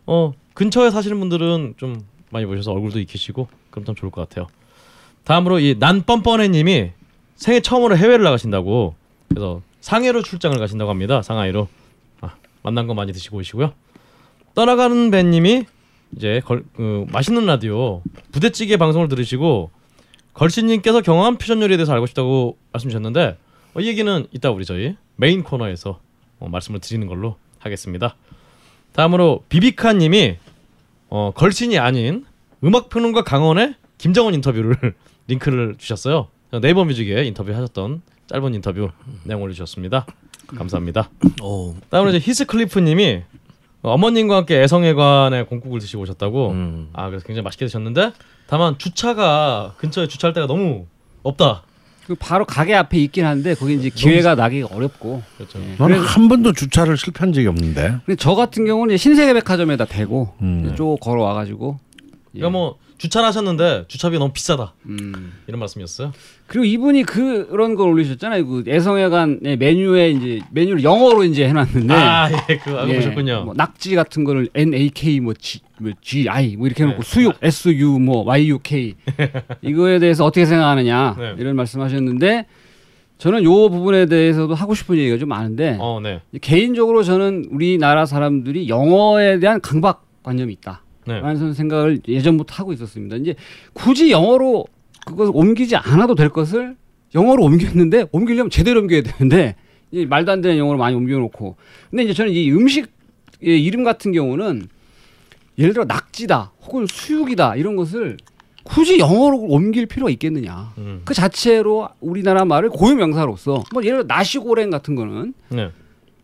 어 근처에 사시는 분들은 좀 많이 보셔서 얼굴도 익히시고 그럼 참 좋을 것 같아요. 다음으로 이 난 뻔뻔해님이 생애 처음으로 해외를 나가신다고 그래서 상해로 출장을 가신다고 합니다. 상하이로 아, 만난 거 많이 드시고 오시고요. 떠나가는 배님이 이제 걸, 그, 맛있는 라디오 부대찌개 방송을 들으시고 걸신님께서 경험한 퓨전 요리에 대해서 알고 싶다고 말씀 주셨는데 어, 이 얘기는 이따 우리 저희 메인 코너에서 어, 말씀을 드리는 걸로 하겠습니다. 다음으로 비비카님이 어, 걸신이 아닌 음악평론가 강헌의 김정원 인터뷰를 링크를 주셨어요. 네이버 뮤직에 인터뷰 하셨던 짧은 인터뷰 내용 올려주셨습니다. 감사합니다. 오, 다음으로 이제 히스클리프님이 어머님과 함께 애성회관에 곰국을 드시고 오셨다고. 음. 아 그래서 굉장히 맛있게 드셨는데 다만 주차가 근처에 주차할 데가 너무 없다. 그 바로 가게 앞에 있긴 한데 거기 이제 기회가 나기가 어렵고. 그렇죠. 예. 나는 한 번도 주차를 실패한 적이 없는데. 근데 저 같은 경우는 이제 신세계 백화점에다 대고 음. 쭉 걸어와가지고. 예. 그러니까 뭐 주차를 하셨는데 주차비 너무 비싸다 음. 이런 말씀이었어요. 그리고 이분이 그런 걸 올리셨잖아요. 그 애성회관의 메뉴에 이제 메뉴를 영어로 이제 해놨는데. 아 예 그거 알고 예, 보셨군요. 뭐 낙지 같은 거를 N A K 뭐 G, 뭐 G I 뭐 이렇게 해놓고 네. 수육 S U 뭐 Y U K 이거에 대해서 어떻게 생각하느냐 네. 이런 말씀하셨는데 저는 요 부분에 대해서도 하고 싶은 얘기가 좀 많은데 어 네. 개인적으로 저는 우리나라 사람들이 영어에 대한 강박 관념이 있다. 네. 라는 생각을 예전부터 하고 있었습니다. 이제 굳이 영어로 그것을 옮기지 않아도 될 것을 영어로 옮겼는데 옮기려면 제대로 옮겨야 되는데 이 말도 안 되는 영어로 많이 옮겨놓고 근데 이제 저는 이 음식의 이름 같은 경우는 예를 들어 낙지다 혹은 수육이다 이런 것을 굳이 영어로 옮길 필요가 있겠느냐 음. 그 자체로 우리나라 말을 고유 명사로서 뭐 예를 들어 나시고랭 같은 거는 네.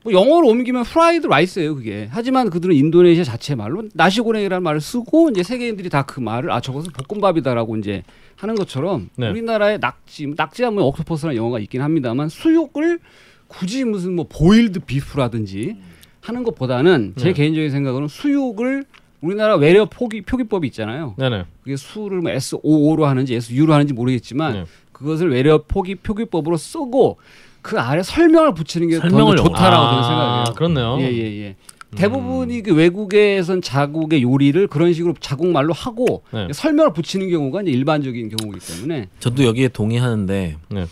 뭐 영어로 옮기면 fried rice예요 그게 하지만 그들은 인도네시아 자체 말로 나시고랭이라는 말을 쓰고 이제 세계인들이 다 그 말을 아 저것은 볶음밥이다라고 이제 하는 것처럼 네. 우리나라의 낙지 낙지 하면 octopus라는 영어가 있긴 합니다만 수육을 굳이 무슨 뭐 boiled beef라든지 하는 것보다는 제 네. 개인적인 생각으로는 수육을 우리나라 외래 포기 표기법이 있잖아요. 네네. 그게 수를 뭐 SOO로 하는지 SU로 하는지 모르겠지만 네. 그것을 외래 포기 표기법으로 쓰고 그 아래 설명을 붙이는 게 더 좋다라고 저는 아, 생각해요. 그렇네요. 예 예 예. 대부분이 그 외국에선 자국의 요리를 그런 식으로 자국말로 하고 네. 설명을 붙이는 경우가 이제 일반적인 경우이기 때문에 저도 여기에 동의하는데 네.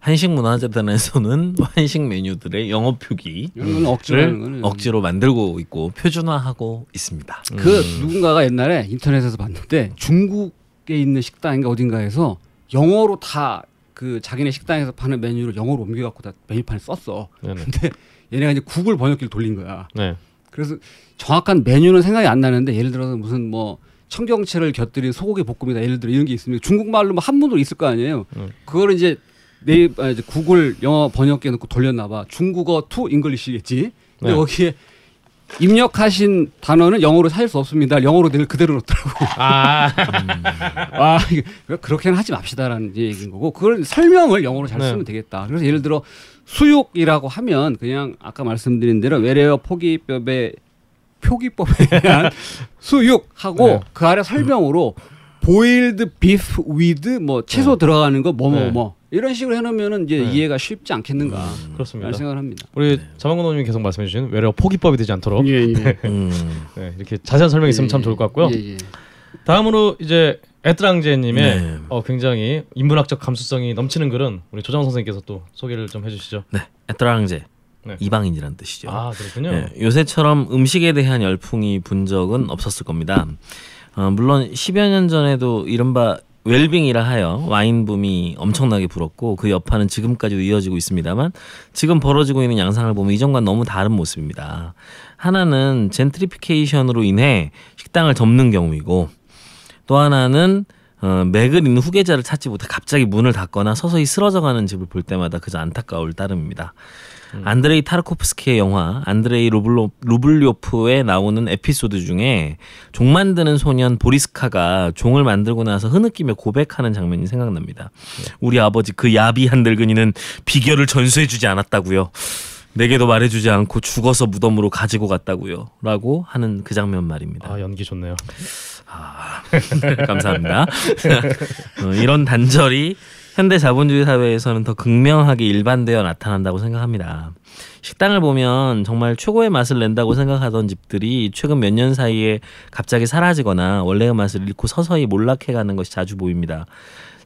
한식 문화재단에서는 한식 메뉴들의 영어 표기를 억지로 거는 억지로 만들고 있고 표준화하고 있습니다. 그 음. 누군가가 옛날에 인터넷에서 봤는데 중국에 있는 식당인가 어딘가에서 영어로 다 그 자기네 식당에서 파는 메뉴를 영어로 옮겨갖고 다 메뉴판에 썼어. 네네. 근데 얘네가 이제 구글 번역기를 돌린 거야. 네. 그래서 정확한 메뉴는 생각이 안 나는데 예를 들어서 무슨 뭐 청경채를 곁들인 소고기 볶음이다 예를 들어 이런 게 있으면 중국말로 뭐 한문으로 있을 거 아니에요. 음. 그거를 이제 네 아, 이제 구글 영어 번역기에 넣고 돌렸나 봐. 중국어 to English겠지. 근데 네. 거기에 입력하신 단어는 영어로 찾을 수 없습니다. 영어로 늘 그대로 넣더라고. 아 아, 그렇게는 하지 맙시다라는 얘기인 거고 그걸 설명을 영어로 잘 네. 쓰면 되겠다. 그래서 예를 들어 수육이라고 하면 그냥 아까 말씀드린 대로 외래어 포기법의 표기법에 대한 수육하고 네. 그 아래 설명으로 boiled beef with 뭐 채소 들어가는 거 뭐뭐 네. 뭐 이런 식으로 해놓으면은 이제 네. 이해가 쉽지 않겠는가 그렇습니다. 라는 생각을 합니다. 우리 자만고 노님이 계속 말씀해 주신 외래어 포기법이 되지 않도록 예, 예. 음. 네, 이렇게 자세한 설명이 있으면 참 좋을 것 같고요. 예, 예. 다음으로 이제 에트랑제님의 네. 어, 굉장히 인문학적 감수성이 넘치는 글은 우리 조정 선생님께서 또 소개를 좀 해주시죠. 네, 에트랑제 네. 이방인이란 뜻이죠. 아 그렇군요. 예, 요새처럼 음식에 대한 열풍이 분 적은 없었을 겁니다. 어, 물론 10여 년 전에도 이른바 웰빙이라 하여 와인 붐이 엄청나게 불었고 그 여파는 지금까지도 이어지고 있습니다만 지금 벌어지고 있는 양상을 보면 이전과 너무 다른 모습입니다. 하나는 젠트리피케이션으로 인해 식당을 접는 경우이고 또 하나는 어, 맥을 있는 후계자를 찾지 못해 갑자기 문을 닫거나 서서히 쓰러져가는 집을 볼 때마다 그저 안타까울 따름입니다. 안드레이 타르코프스키의 영화 안드레이 루블로, 루블리오프에 나오는 에피소드 중에 종 만드는 소년 보리스카가 종을 만들고 나서 흐느끼며 고백하는 장면이 생각납니다. 우리 아버지 그 야비한 늙은이는 비결을 전수해주지 않았다고요. 내게도 말해주지 않고 죽어서 무덤으로 가지고 갔다고요. 라고 하는 그 장면 말입니다. 아 연기 좋네요. 감사합니다. 어, 이런 단절이 현대 자본주의 사회에서는 더 극명하게 일반되어 나타난다고 생각합니다. 식당을 보면 정말 최고의 맛을 낸다고 생각하던 집들이 최근 몇 년 사이에 갑자기 사라지거나 원래의 맛을 잃고 서서히 몰락해가는 것이 자주 보입니다.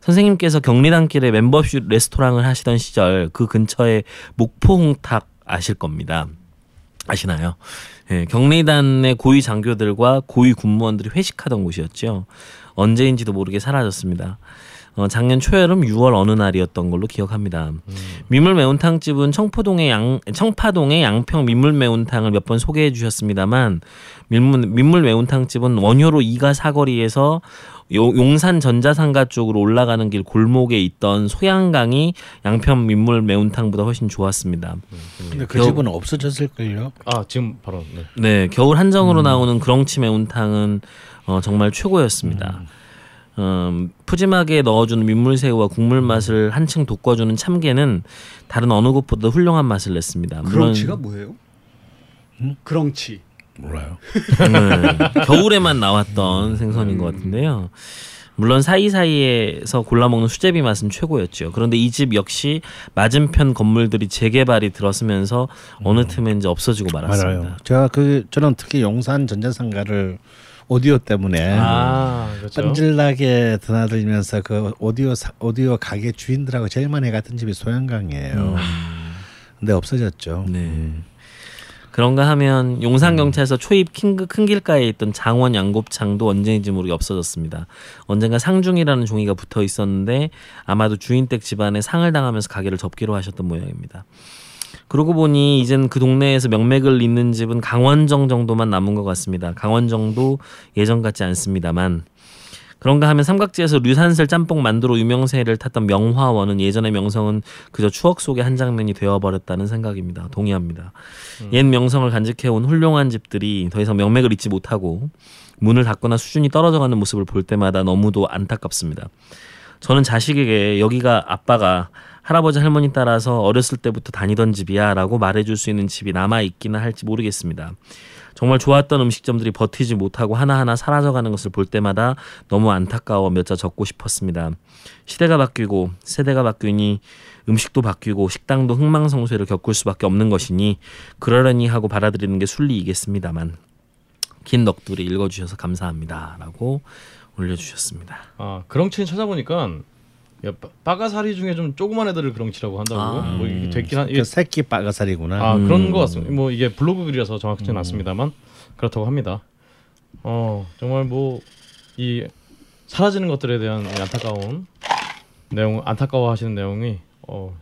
선생님께서 경리단길에 멤버십 레스토랑을 하시던 시절 그 근처에 목포홍탁 아실 겁니다. 아시나요? 예, 경리단의 고위 장교들과 고위 군무원들이 회식하던 곳이었죠. 언제인지도 모르게 사라졌습니다. 어, 작년 초여름 6월 어느 날이었던 걸로 기억합니다. 민물 매운탕 집은 청포동의 양 청파동의 양평 민물 매운탕을 몇 번 소개해 주셨습니다만 민물, 민물 매운탕 집은 원효로 이가 사거리에서 요- 용산 전자상가 쪽으로 올라가는 길 골목에 있던 소양강이 양평 민물 매운탕보다 훨씬 좋았습니다. 근데 그 겨- 집은 없어졌을걸요. 아 지금 바로 네. 네, 겨울 한정으로 나오는 그렁치 매운탕은 어, 정말 최고였습니다. 음, 푸짐하게 넣어주는 민물새우와 국물 맛을 한층 돋궈주는 참게는 다른 어느 곳보다 훌륭한 맛을 냈습니다. 물론 그렁치가 뭐예요? 그렁치. 몰라요. 네, 겨울에만 나왔던 생선인 것 같은데요. 물론 사이사이에서 골라 먹는 수제비 맛은 최고였죠. 그런데 이 집 역시 맞은편 건물들이 재개발이 들었으면서 어느 틈에 이제 없어지고 말았습니다. 맞아요. 제가 그 저는 특히 용산 전자상가를 오디오 때문에 아 그렇죠. 뻔질나게 드나들면서 그 오디오 사, 오디오 가게 주인들하고 제일 많이 갔던 집이 소양강이에요. 근데 없어졌죠. 네. 그런가 하면 용산 경찰서 초입 큰 길가에 있던 장원 양곱창도 언제인지 모르게 없어졌습니다. 언젠가 상중이라는 종이가 붙어 있었는데 아마도 주인댁 집안에 상을 당하면서 가게를 접기로 하셨던 모양입니다. 그러고 보니 이젠 그 동네에서 명맥을 잇는 집은 강원정 정도만 남은 것 같습니다. 강원정도 예전 같지 않습니다만 그런가 하면 삼각지에서 류산슬 짬뽕 만두로 유명세를 탔던 명화원은 예전의 명성은 그저 추억 속의 한 장면이 되어버렸다는 생각입니다. 동의합니다. 옛 명성을 간직해온 훌륭한 집들이 더 이상 명맥을 잇지 못하고 문을 닫거나 수준이 떨어져가는 모습을 볼 때마다 너무도 안타깝습니다. 저는 자식에게 여기가 아빠가 할아버지 할머니 따라서 어렸을 때부터 다니던 집이야라고 말해줄 수 있는 집이 남아 있기는 할지 모르겠습니다. 정말 좋았던 음식점들이 버티지 못하고 하나하나 사라져가는 것을 볼 때마다 너무 안타까워 몇 자 적고 싶었습니다. 시대가 바뀌고 세대가 바뀌니 음식도 바뀌고 식당도 흥망성쇠를 겪을 수밖에 없는 것이니 그러려니 하고 받아들이는 게 순리이겠습니다만 긴 넋두리 읽어주셔서 감사합니다라고 올려주셨습니다. 아 그렁치는 찾아보니까 야, 빠- 빠가사리 중에 좀 조그만 애들을 그렁치라고 한다고 아. 뭐 이게 됐긴 한 이게 그 새끼 빠가살이구나. 아 음. 그런 것 같습니다. 뭐 이게 블로그 글이라서 정확치는 않습니다만 그렇다고 합니다. 어 정말 뭐 이 사라지는 것들에 대한 이 안타까운 내용, 안타까워하시는 내용이 어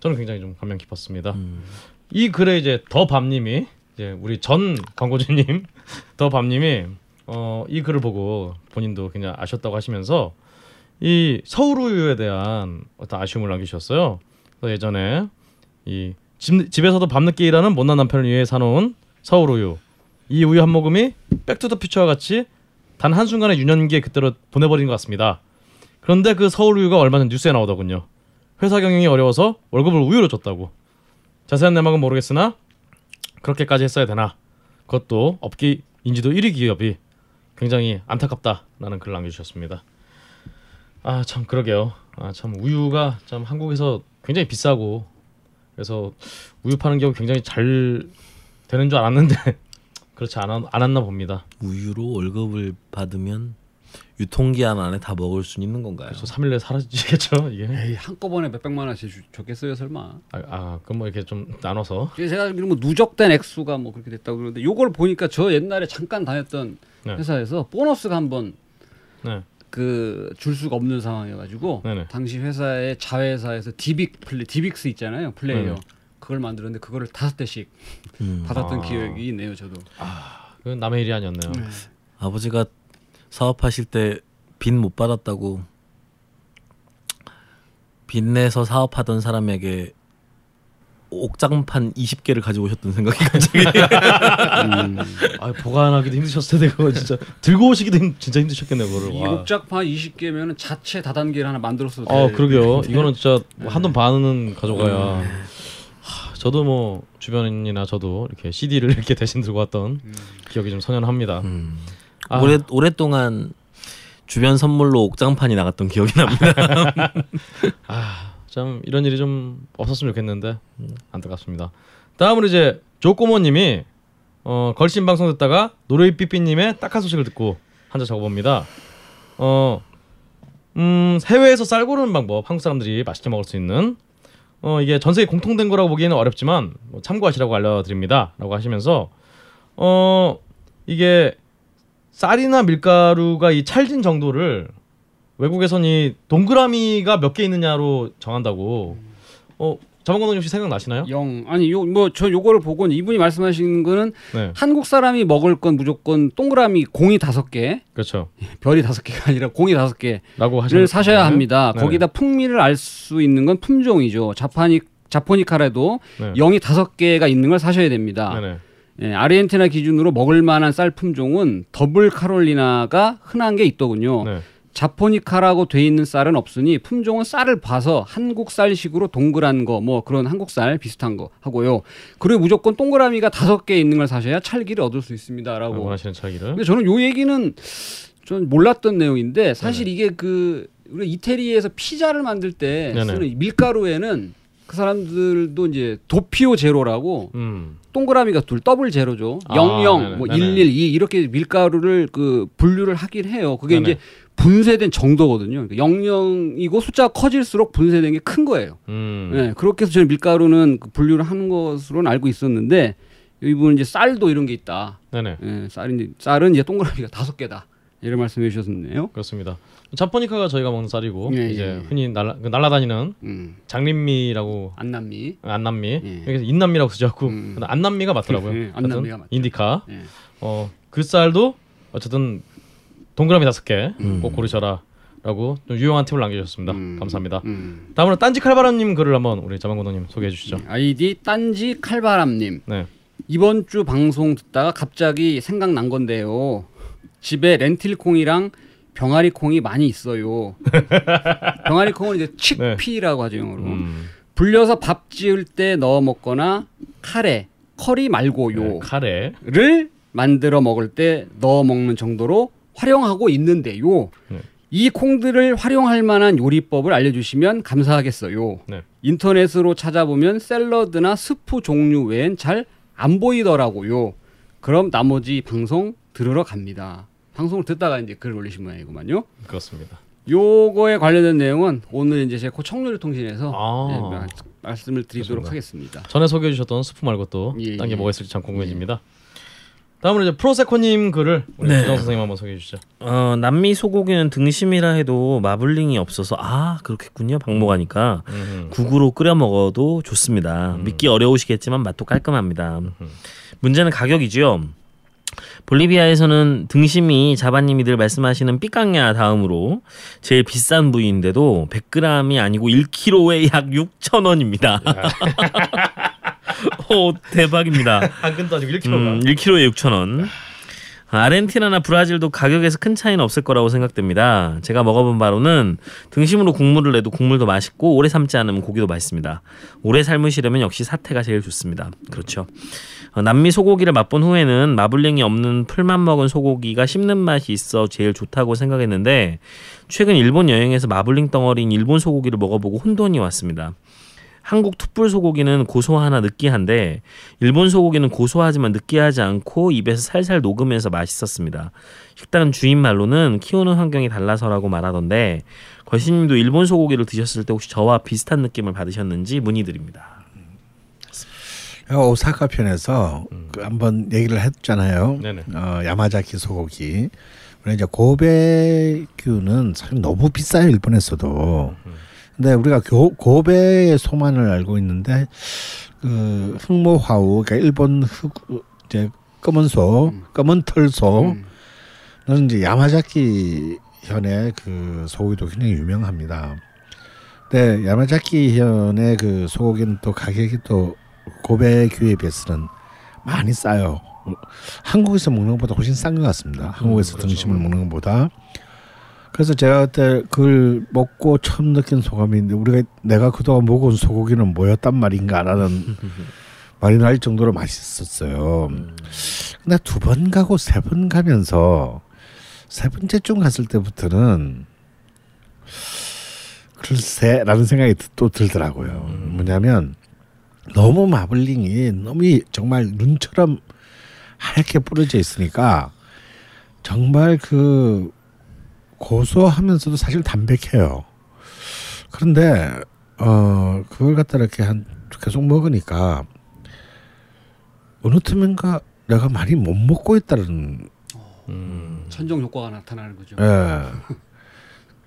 저는 굉장히 좀 감명 깊었습니다. 음. 이 글에 이제 더 밤님이 이제 우리 전 광고주님 더 밤님이 어 이 글을 보고 본인도 굉장히 아셨다고 하시면서 이 서울 우유에 대한 어떤 아쉬움을 남기셨어요. 그래서 예전에 이 집, 집에서도 밤늦게 일하는 못난 남편을 위해 사놓은 서울 우유. 이 우유 한 모금이 백투더퓨처와 같이 단 한 순간의 유년기에 그때로 보내버린 것 같습니다. 그런데 그 서울 우유가 얼마 전 뉴스에 나오더군요. 회사 경영이 어려워서 월급을 우유로 줬다고. 자세한 내막은 모르겠으나 그렇게까지 했어야 되나. 그것도 업계 인지도 1위 기업이 굉장히 안타깝다라는 글을 남겨주셨습니다. 아 참 그러게요. 아 참 우유가 참 한국에서 굉장히 비싸고 그래서 우유 파는 기업이 굉장히 잘 되는 줄 알았는데 그렇지 않았, 않았나 봅니다. 우유로 월급을 받으면 유통기한 안에 다 먹을 수 있는 건가요? 그래서 3일 내에 사라지겠죠 이게. 에이 한꺼번에 몇 백만 원씩 주- 줬겠어요 설마. 아, 아 그럼 뭐 이렇게 좀 나눠서. 제가 알기로 뭐 누적된 액수가 뭐 그렇게 됐다고 그러는데 요걸 보니까 저 옛날에 잠깐 다녔던 네. 회사에서 보너스가 한번 네. 그 줄 수가 없는 상황이어가지고 네네. 당시 회사의 자회사에서 디빅 플레 DivX 있잖아요 플레이어 네네. 그걸 만들었는데 그거를 다섯 대씩 음. 받았던 아. 기억이 있네요 저도. 그건 남의 일이 아니었네요. 아버지가 사업하실 때 빚 못 받았다고 빚내서 사업하던 사람에게 옥장판 20개를 가지고 오셨던 생각이 갑자기 음. 아 보관하기도 힘드셨을 텐데 그거 진짜 들고 오시기도 힘, 진짜 힘드셨겠네요 그거를. 이 와. 옥작판 20개면은 자체 다단계를 하나 만들었어도 어될 그러게요. 텐데. 이거는 진짜 한 돈 반은 가져가야. 하, 저도 뭐 주변이나 저도 이렇게 CD를 이렇게 대신 들고 왔던 기억이 좀 선연합니다. 음. 아. 오래 오랫동안 주변 선물로 옥장판이 나갔던 기억이 납니다. 참 이런 일이 좀 없었으면 좋겠는데 음, 안타깝습니다. 다음으로 이제 조꼬모님이 어, 걸신 방송 듣다가 노르이 삐삐님의 딱한 소식을 듣고 한 자 적어봅니다. 어, 음, 해외에서 쌀 고르는 방법 한국 사람들이 맛있게 먹을 수 있는 어, 이게 전 세계 공통된 거라고 보기에는 어렵지만 뭐 참고하시라고 알려드립니다.라고 하시면서 어 이게 쌀이나 밀가루가 이 찰진 정도를 외국에선 이 동그라미가 몇 개 있느냐로 정한다고. 어 자방건동 혹시 생각 나시나요? 영 아니 요 뭐 저 요거를 보고 이분이 말씀하시는 거는 네, 한국 사람이 먹을 건 무조건 동그라미 공이 다섯 개 그렇죠. 별이 다섯 개가 아니라 공이 다섯 개를 라고 하시는 사셔야 합니다. 네네. 거기다 풍미를 알 수 있는 건 품종이죠. 자파니 자포니카라도 네. 영이 다섯 개가 있는 걸 사셔야 됩니다. 네네. 예, 아르헨티나 기준으로 먹을 만한 쌀 품종은 더블 카롤리나가 흔한 게 있더군요. 네. 자포니카라고 돼 있는 쌀은 없으니 품종은 쌀을 봐서 한국 쌀식으로 동그란 거 뭐 그런 한국 쌀 비슷한 거 하고요. 그리고 무조건 동그라미가 다섯 개 있는 걸 사셔야 찰기를 얻을 수 있습니다라고. 원하시는 차기를. 근데 저는 요 얘기는 전 몰랐던 내용인데 사실 이게 그 우리 이태리에서 피자를 만들 때 네네. 쓰는 밀가루에는 그 사람들도 이제 도피오 제로라고 음. 동그라미가 둘 더블 제로죠. 아, 00, 네네, 뭐 네네. 112 이렇게 밀가루를 그 분류를 하긴 해요. 그게 네네. 이제 분쇄된 정도거든요. 그러니까 00이고 숫자가 커질수록 분쇄된 게 큰 거예요. 음. 네, 그렇게 해서 저는 밀가루는 그 분류를 하는 것으로는 알고 있었는데 이분은 이제 쌀도 이런 게 있다. 네네. 예, 쌀은 쌀은 이제 동그라미가 다섯 개다. 이런 말씀해 주셨네요. 그렇습니다. 자포니카가 저희가 먹는 쌀이고 예, 이제 예. 흔히 날라, 그 날아다니는 음, 장림미라고 안남미. 안남미 예. 여기서 인남미라고 쓰자고 음. 안남미가 맞더라고요. 예, 안남미가 맞죠. 인디카. 예. 어, 그 쌀도 어쨌든 동그라미 다섯 개꼭 음. 고르셔라 라고 좀 유용한 팁을 남겨주셨습니다. 음, 감사합니다. 음. 다음으로 딴지 칼바람님 글을 한번 우리 자방고동님 소개해 주시죠. 아이디 딴지 칼바람님. 네. 이번 주 방송 듣다가 갑자기 생각난 건데요. 집에 렌틸콩이랑 병아리콩이 많이 있어요. 병아리콩은 이제 칙피라고 하죠 영어로. 음, 불려서 밥 지을 때 넣어 먹거나 카레, 커리 말고요. 네, 카레. 를 만들어 먹을 때 넣어 먹는 정도로 활용하고 있는데요. 네. 이 콩들을 활용할 만한 요리법을 알려주시면 감사하겠어요. 네. 인터넷으로 찾아보면 샐러드나 스프 종류 외엔 잘 안 보이더라고요. 그럼 나머지 방송 들으러 갑니다. 방송을 듣다가 이제 글을 올리신 모양이구만요. 그렇습니다. 요거에 관련된 내용은 오늘 이제 제가 그 청소리통신에서 아. 네, 말- 말씀을 드리도록 좋습니다. 하겠습니다. 전에 소개해 주셨던 스프 말고 또 예, 딴게 예. 뭐가 있을지 참 궁금해집니다. 다음으로 이제 프로세코님 글을 우리 네. 주정 선생님 한번 소개해 주시죠. 어, 남미 소고기는 등심이라 해도 마블링이 없어서 아 그렇겠군요. 음, 국으로 끓여 먹어도 좋습니다. 음. 믿기 어려우시겠지만 맛도 깔끔합니다. 음. 문제는 가격이지요. 볼리비아에서는 등심이 자바님이 늘 말씀하시는 삐깡야 다음으로 제일 비싼 부위인데도 100g이 아니고 1kg에 약 6,000원입니다. 오 대박입니다. 한 근도 아니고 1kg가. 음, 1kg에 6,000원. 아르헨티나나 브라질도 가격에서 큰 차이는 없을 거라고 생각됩니다. 제가 먹어본 바로는 등심으로 국물을 내도 국물도 맛있고 오래 삶지 않으면 고기도 맛있습니다. 오래 삶으시려면 역시 사태가 제일 좋습니다. 그렇죠. 어, 남미 소고기를 맛본 후에는 마블링이 없는 풀만 먹은 소고기가 씹는 맛이 있어 제일 좋다고 생각했는데 최근 일본 여행에서 마블링 덩어리인 일본 소고기를 먹어보고 혼돈이 왔습니다. 한국 툭불 소고기는 고소하나 느끼한데 일본 소고기는 고소하지만 느끼하지 않고 입에서 살살 녹으면서 맛있었습니다. 식당 주인 말로는 키우는 환경이 달라서라고 말하던데 걸신님도 일본 소고기를 드셨을 때 혹시 저와 비슷한 느낌을 받으셨는지 문의드립니다. 오사카 편에서 그 한번 얘기를 했잖아요. 네네. 어, 야마자키 소고기. 우리 이제 고베큐는 사실 너무 비싸요 일본에서도. 근데 우리가 교, 고베의 소만을 알고 있는데 그 흑모화우 그러니까 일본 흑 이제 검은 소, 검은 털소는 이제 야마자키 현의 그 소고기도 굉장히 유명합니다. 근데 야마자키 현의 그 소고기는 또 가격이 또 고베큐에 비해서는 많이 싸요. 한국에서 먹는 것보다 훨씬 싼 것 같습니다. 한국에서 그렇죠. 등심을 먹는 것보다. 그래서 제가 그때 그걸 먹고 처음 느낀 소감이 있는데 우리가 내가 그동안 먹어온 소고기는 뭐였단 말인가라는 말이 날 정도로 맛있었어요. 근데 두 번 가고 세 번 가면서 세 번째쯤 갔을 때부터는 글쎄라는 생각이 또 들더라고요. 뭐냐면 너무 마블링이 너무 이- 정말 눈처럼 하얗게 뿌려져 있으니까 정말 그 고소하면서도 사실 담백해요. 그런데 어 그걸 갖다 이렇게 한 계속 먹으니까 어느 틈인가 내가 많이 못 먹고 있다는 음. 천정 효과가 나타나는 거죠. 예.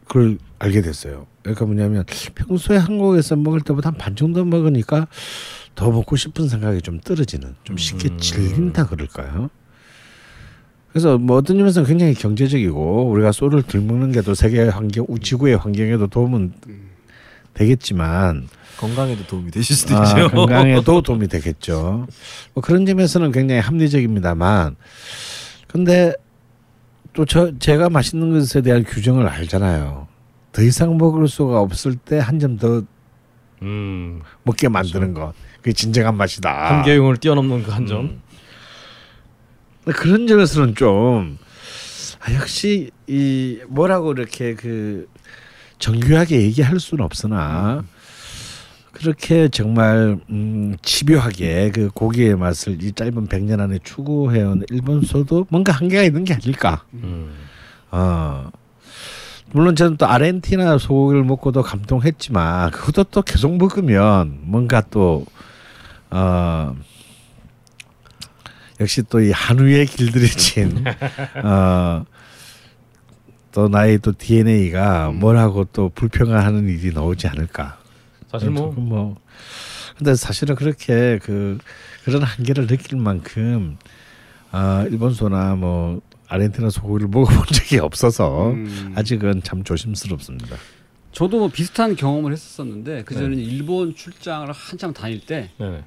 그걸 알게 됐어요. 그러니까 뭐냐면 평소에 한국에서 먹을 때보다 한 반 정도 먹으니까 더 먹고 싶은 생각이 좀 떨어지는, 좀 쉽게 질린다 그럴까요? 그래서 뭐 어떤 점에서는 굉장히 경제적이고 우리가 소를 덜 먹는 게 또 세계 환경, 지구의 환경에도 도움은 되겠지만 건강에도 도움이 되실 수도 아, 있죠. 건강에도 도움이 되겠죠. 뭐 그런 점에서는 굉장히 합리적입니다만, 근데 또 저 제가 맛있는 것에 대한 규정을 알잖아요. 더 이상 먹을 수가 없을 때 한 점더 음. 먹게 만드는 것, 그게 진정한 맛이다. 한계용을 뛰어넘는 그 한 점. 음. 그런 점에서는 좀 아, 역시 이 뭐라고 이렇게 그 정교하게 얘기할 수는 없으나 그렇게 정말 음, 집요하게 그 고기의 맛을 이 짧은 100년 안에 추구해온 일본서도 뭔가 한계가 있는 게 아닐까. 음. 어. 물론 저는 또 아르헨티나 소고기를 먹고도 감동했지만 그것도 또 계속 먹으면 뭔가 또 어. 역시 또 이 한우에 길들여진 어. 또 나의 또 DNA가 뭐라고 또 불평하는 일이 나오지 않을까. 사실 뭐 뭐 근데 사실은 그렇게 그 그런 한계를 느낄 만큼 아 일본 소나 뭐 아르헨티나 소고기를 먹어본 적이 없어서 음. 아직은 참 조심스럽습니다. 저도 뭐 비슷한 경험을 했었었는데 그 전에 네. 일본 출장을 한참 다닐 때 네네.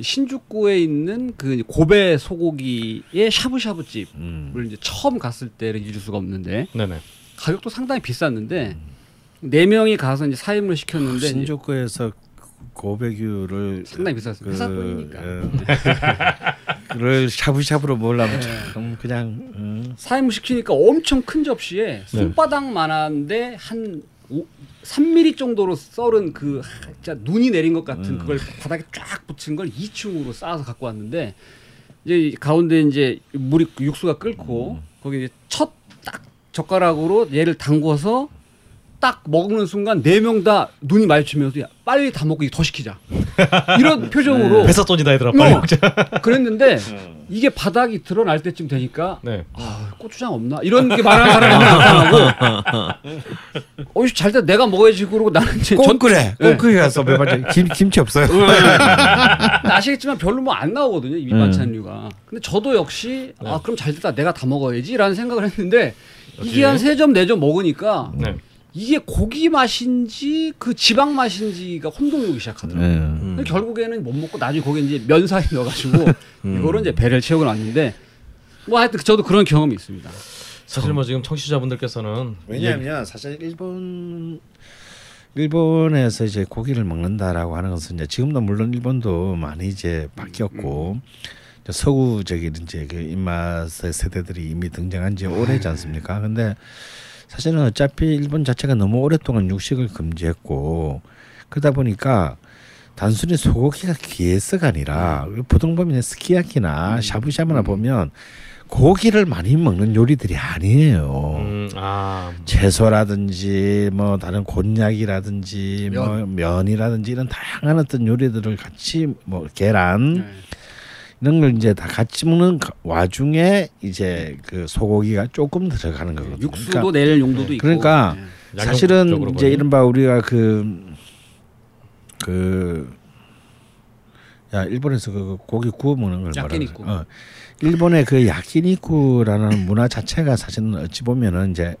신주쿠에 있는 그 고베 소고기의 샤브샤브 집을 음. 이제 처음 갔을 때를 잊을 수가 없는데 네네. 가격도 상당히 비쌌는데 네 명이 가서 이제 사임을 시켰는데 이제 신조쿠에서 고베규를 상당히 비쌌어요. 회사 돈이니까. 그를 샤브샤브로 네. 참 그냥 음. 사임을 시키니까 엄청 큰 접시에 손바닥만한데 한 오, 3mm 정도로 썰은 그 하, 진짜 눈이 내린 것 같은 음. 그걸 바닥에 쫙 붙인 걸 2층으로 쌓아서 갖고 왔는데 이제 이 가운데 이제 물이 육수가 끓고 거기 이제 첫 딱 젓가락으로 얘를 담궈서 딱 먹는 순간 네 명 다 눈이 마주치면서 야, 빨리 다 먹고 더 시키자 이런 표정으로 회사 돈이다 얘들아 빨리 어. 먹자. 그랬는데 이게 바닥이 드러날 때쯤 되니까 네. 아, 고추장 없나? 이런 게 말하는 사람이 나타나고 어이 잘돼 내가 먹어야지 그러고 나는 이제 꼭전 그래 꼭 네. 그래 가서 매번 김 김치 없어요. 근데 아시겠지만 별로 뭐 안 나오거든요 이 밑반찬류가. 근데 저도 역시 아 그럼 잘 됐다 내가 다 먹어야지라는 생각을 했는데 이게 한 세 점 네 점 먹으니까 네. 이게 고기 맛인지 그 지방 맛인지가 혼동이 오기 시작하더라고요. 네. 음. 결국에는 못 먹고 나중에 거기에 이제 면사리 넣어가지고 이거를 이제 배를 채우고 놨는데 뭐 하여튼 저도 그런 경험이 있습니다. 사실 뭐 지금 청취자분들께서는 왜냐하면 사실 일본 일본에서 이제 고기를 먹는다라고 하는 것은 이제 지금도 물론 일본도 많이 이제 바뀌었고 이제 서구적인 이제 그 입맛의 세대들이 이미 등장한 지 오래지 않습니까? 근데 사실은 어차피 일본 자체가 너무 오랫동안 육식을 금지했고 그러다 보니까 단순히 소고기가 귀해서가 아니라 보통 보면 스키야키나 샤브샤브나 보면 고기를 많이 먹는 요리들이 아니에요. 음, 아, 채소라든지 뭐 다른 곤약이라든지 뭐 면이라든지 이런 다양한 어떤 요리들을 같이 뭐 계란 네. 이런 걸 이제 다 같이 먹는 가- 와중에 이제 그 소고기가 조금 들어가는 거거든요. 육수도 그러니까, 낼 용도도 있고. 그러니까 네. 사실은 이제. 이른바 우리가 그 그, 야, 일본에서 그 고기 구워 먹는 걸 말하는 야끼니쿠. 어. 일본의 그 야키니쿠라는 문화 자체가 사실은 어찌 보면은 이제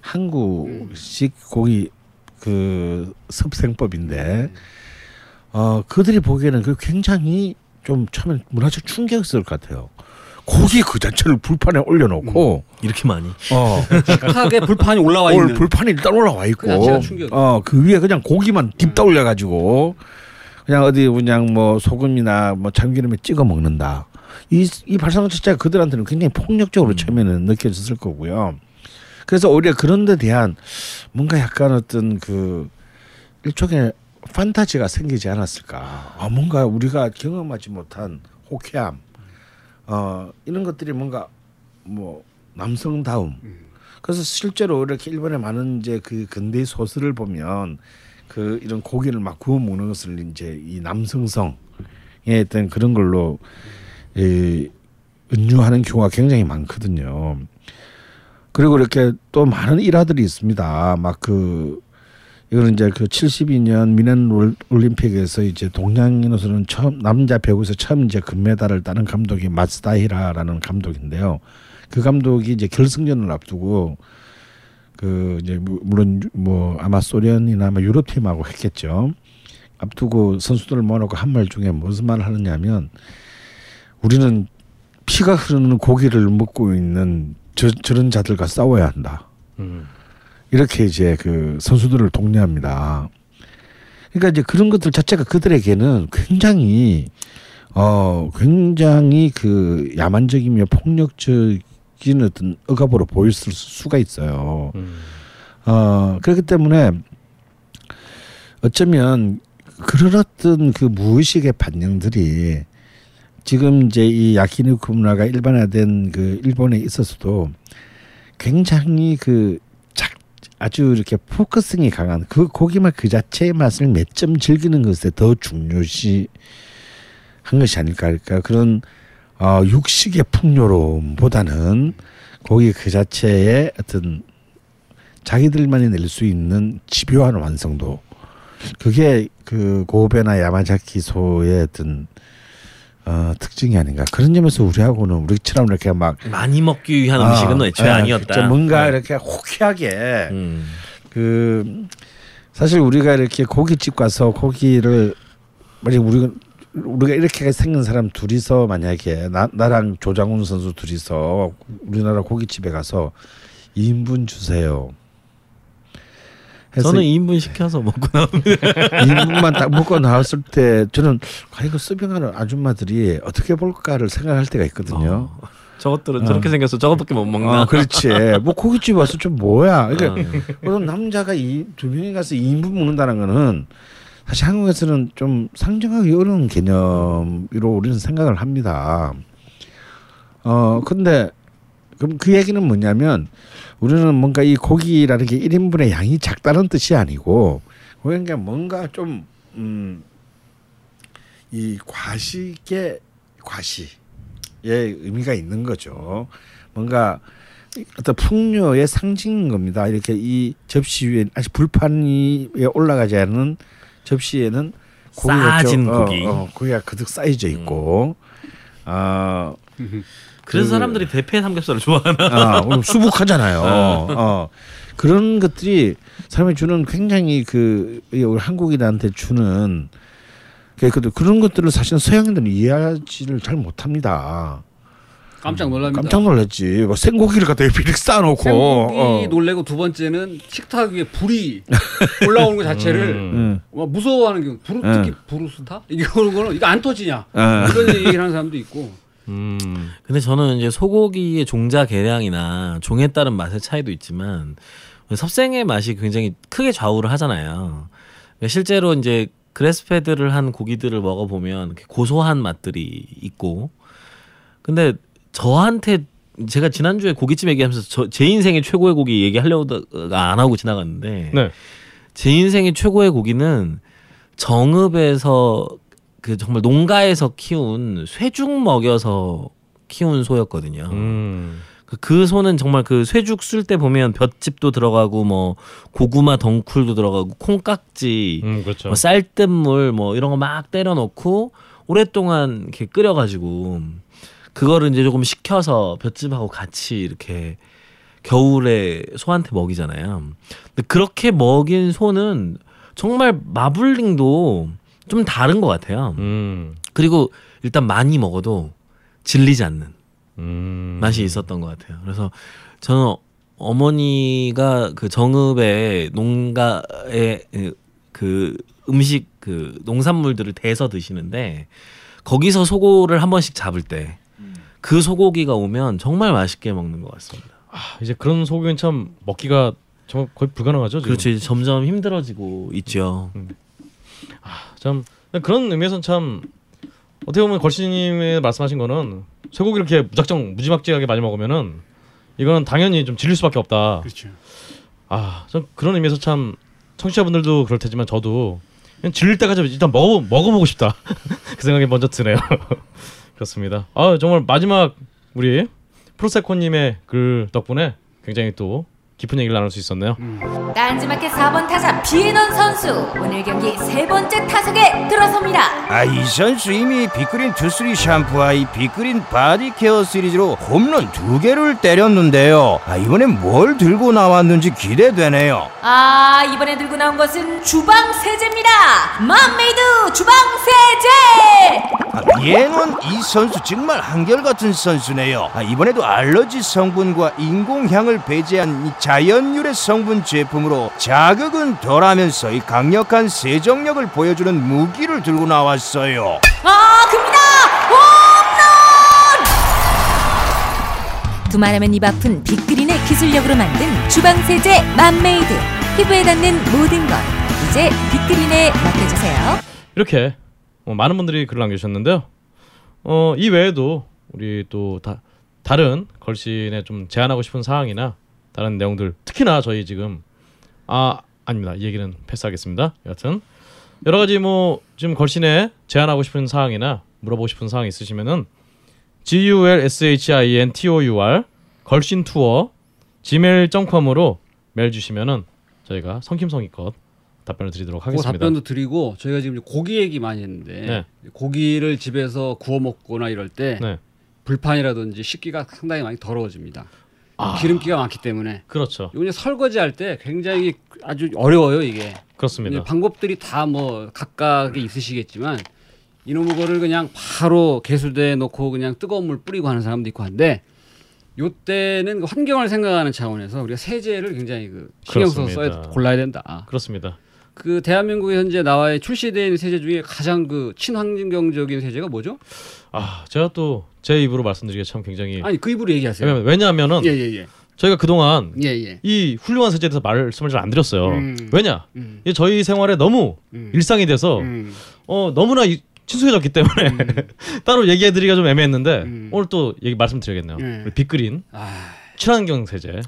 한국식 고기 그 섭생법인데 어 그들이 보기에는 그 굉장히 좀 처음에 문화적 충격스러울 것 같아요. 고기 그 자체를 불판에 올려놓고 이렇게 많이. 어 식탁에 불판이 올라와 올 있는. 불판이 일단 올라와 있고 그 자체가 충격이야. 어그 위에 그냥 고기만 딥다 올려 가지고 그냥 어디 그냥 뭐 소금이나 뭐 참기름에 찍어 먹는다. 이 이 발상 자체가 그들한테는 굉장히 폭력적으로 처음에는 느껴졌을 거고요. 그래서 오히려 그런 데 대한 뭔가 약간 어떤 그 일종의 판타지가 생기지 않았을까. 아, 뭔가 우리가 경험하지 못한 호쾌함, 어, 이런 것들이 뭔가 뭐 남성다움. 그래서 실제로 이렇게 일본의 많은 이제 그 근대 소설을 보면 그 이런 고기를 막 구워 먹는 것을 이제 이 남성성의 어떤 그런 걸로 이 은유하는 경우가 굉장히 많거든요. 그리고 이렇게 또 많은 일화들이 있습니다. 막 그 이거는 이제 그 72년 미넨 올- 올림픽에서 이제 동양인으로서는 처음 남자 배구에서 처음 이제 금메달을 따는 감독이 마츠다히라라는 감독인데요. 그 감독이 이제 결승전을 앞두고 그 이제 무- 물론 유- 뭐 아마 소련이나 아마 유럽 팀하고 했겠죠. 앞두고 선수들을 모아놓고 한 말 중에 무슨 말을 하느냐면 우리는 피가 흐르는 고기를 먹고 있는 저, 저런 자들과 싸워야 한다. 음. 이렇게 이제 그 선수들을 독려합니다. 그러니까 이제 그런 것들 자체가 그들에게는 굉장히 어 굉장히 그 야만적이며 폭력적인 어떤 억압으로 보일 수- 수가 있어요. 음. 어 그렇기 때문에 어쩌면 그런 어떤 그 무의식의 반영들이 지금 이제 이 야키니쿠 문화가 일반화된 그 일본에 있어서도 굉장히 그 작, 아주 이렇게 focusing이 강한 그 고기만 그 자체의 맛을 몇 점 즐기는 것에 더 중요시 한 것이 아닐까 그러니까. 그런 어 육식의 풍요로움보다는 고기 그 자체의 어떤 자기들만이 낼 수 있는 집요한 완성도. 그게 그 고베나 야마자키 소의 어떤 어 특징이 아닌가 그런 점에서 우리하고는 우리처럼 이렇게 막 많이 먹기 위한 음식은 애초에 예, 아니었다. 뭔가 네. 이렇게 호쾌하게 음. 그 사실 우리가 이렇게 고깃집 가서 고기를 만약 우리가 우리가 이렇게 생긴 사람 둘이서 만약에 나, 나랑 조장훈 선수 둘이서 우리나라 고깃집에 가서 2인분 주세요. 저는 2인분 시켜서 먹고 나옵니다. 2인분만 딱 먹고 나왔을 때 저는 아 이거 서빙하는 아줌마들이 어떻게 볼까를 생각할 때가 있거든요. 어. 저것들은 저렇게 생겨서 저것밖에 못 먹나? 어, 그렇지. 뭐 고깃집 와서 좀 뭐야. 그러니까 어. 그럼 남자가 이 두 명이 가서 2인분 먹는다는 거는 사실 한국에서는 좀 상정하기 어려운 개념으로 우리는 생각을 합니다. 어 근데 그럼 그 얘기는 뭐냐면 우리는 뭔가 이 고기라는 게 1인분의 양이 작다는 뜻이 아니고 그러니까 뭔가 좀 음, 이 과식의 과시의 의미가 있는 거죠. 뭔가 어떤 풍요의 상징인 겁니다. 이렇게 이 접시 위에 아직 불판이 위에 올라가지 않은 접시에는 고기가 쌓아진 좀, 고기. 어, 어, 고기가 가득 쌓여져 있고 어, 그래서 그- 사람들이 대패 삼겹살을 좋아하나? 아, 어, 수북하잖아요. 어. 그런 것들이 사람이 주는 굉장히 그 우리 한국인한테 주는 그- 그- 그런 것들을 사실 서양인들은 이해하지를 잘 못합니다. 깜짝 놀랍니다. 깜짝 놀랐지. 뭐 생고기를 갖다 이렇게 쌓아놓고. 생고기 어. 놀래고 두 번째는 식탁 위에 불이 올라오는 것 자체를 음. 응. 와, 무서워하는 경우 부르, 응. 특히 부르스타 이거 거는 이거 안 터지냐 어. 이런 얘기를 하는 사람도 있고 음. 근데 저는 이제 소고기의 종자 개량이나 종에 따른 맛의 차이도 있지만 섭생의 맛이 굉장히 크게 좌우를 하잖아요. 그러니까 실제로 이제 그래스페드를 한 고기들을 먹어보면 고소한 맛들이 있고 근데 저한테 제가 지난주에 고깃집 얘기하면서 저, 제 인생의 최고의 고기 얘기하려다가 안 하고 지나갔는데 네. 제 인생의 최고의 고기는 정읍에서 그 정말 농가에서 키운 쇠죽 먹여서 키운 소였거든요. 음. 그- 그 소는 정말 그 쇠죽 쓸 때 보면 볏짚도 들어가고 뭐 고구마 덩쿨도 들어가고 콩깍지 음, 그렇죠. 뭐 쌀뜨물 뭐 이런 거 막 때려 넣고 오랫동안 이렇게 끓여 가지고 그거를 이제 조금 식혀서 볏짚하고 같이 이렇게 겨울에 소한테 먹이잖아요. 근데 그렇게 먹인 소는 정말 마블링도 좀 다른 것 같아요. 음. 그리고 일단 많이 먹어도 질리지 않는 음. 맛이 있었던 것 같아요. 그래서 저는 어머니가 그 정읍의 농가의 그 음식 그 농산물들을 대서 드시는데 거기서 소고를 한 번씩 잡을 때 그 소고기가 오면 정말 맛있게 먹는 것 같습니다. 아, 이제 그런 소고기는 참 먹기가 정말 거의 불가능하죠. 지금. 그렇죠. 점점 힘들어지고 있죠. 참 그런 의미에서는 참 어떻게 보면 걸신님의 말씀하신 거는 쇠고기를 이렇게 무작정 무지막지하게 많이 먹으면은 이거는 당연히 좀 질릴 수밖에 없다. 그렇죠. 아, 전 그런 의미에서 참 청취자분들도 그럴 테지만 저도 그냥 질릴 때까지 일단 먹어 먹어보고 싶다 그 생각이 먼저 드네요. 그렇습니다. 아 정말 마지막 우리 프로세코님의 글 덕분에 굉장히 또 깊은 얘기를 나눌 수 있었네요. 딴지마켓 4번 타자 비에넌 선수 오늘 경기 세 번째 타석에 들어섭니다. 아, 이 선수 이미 빅그린 two three 샴푸와 이 빅그린 body care 시리즈로 홈런 두 개를 때렸는데요. 아, 이번엔 뭘 들고 나왔는지 기대되네요. 아 이번에 들고 나온 것은 주방 세제입니다. 맘메이드 주방 세제. 아, 비에논 이 선수 정말 한결같은 선수네요. 아, 이번에도 알러지 성분과 인공향을 배제한 이 자연유래 성분 제품으로 자극은 덜하면서 이 강력한 세정력을 보여주는 무기를 들고 나왔어요. 아 큽니다. 홈런. 두말하면 입 아픈 빅그린의 기술력으로 만든 주방 세제 맘메이드 피부에 닿는 모든 것 이제 빅그린에 맡겨주세요. 이렇게 어, 많은 분들이 글을 남겨주셨는데요. 어, 이 외에도 우리 또 다, 다른 걸신에 좀 제안하고 싶은 사항이나 다른 내용들 특히나 저희 지금 아 아닙니다 이 얘기는 패스하겠습니다. 여하튼 여러 가지 뭐 지금 걸신에 제안하고 싶은 사항이나 물어보고 싶은 사항 있으시면은 g u l s h i n t o u r 걸신 투어 gmail.com으로 메일 주시면은 저희가 성심성의껏 답변을 드리도록 그 하겠습니다. 답변도 드리고 저희가 지금 고기 얘기 많이 했는데 고기를 집에서 구워 먹거나 이럴 때 네. 불판이라든지 식기가 상당히 많이 더러워집니다. 아. 기름기가 많기 때문에 그렇죠. 이거 이제 설거지 할 때 굉장히 아주 어려워요 이게. 그렇습니다. 방법들이 다 뭐 각각이 있으시겠지만 이놈의 거를 그냥 바로 개수대에 놓고 그냥 뜨거운 물 뿌리고 하는 사람도 있고 한데 요때는 그 환경을 생각하는 차원에서 우리가 세제를 굉장히 그 신경 써서 써야. 골라야 된다. 그렇습니다. 그 대한민국에 현재 나와 출시되어 있는 세제 중에 가장 그 친환경적인 세제가 뭐죠? 아 제가 또 제 입으로 말씀드리기가 참 굉장히 아니 그 입으로 얘기하세요. 왜냐면 왜냐하면은 예 예 예. 저희가 그동안 예 예. 이 훌륭한 세제에 대해서 말씀을 잘 안 드렸어요. 음. 왜냐? 음. 저희 생활에 너무 음. 일상이 돼서 음. 어 너무나 이- 친숙해졌기 때문에 따로 얘기해드리기가 좀 애매했는데 음. 오늘 또 얘기 말씀드려야겠네요. 예. 우리 빅그린 아 친환경 세제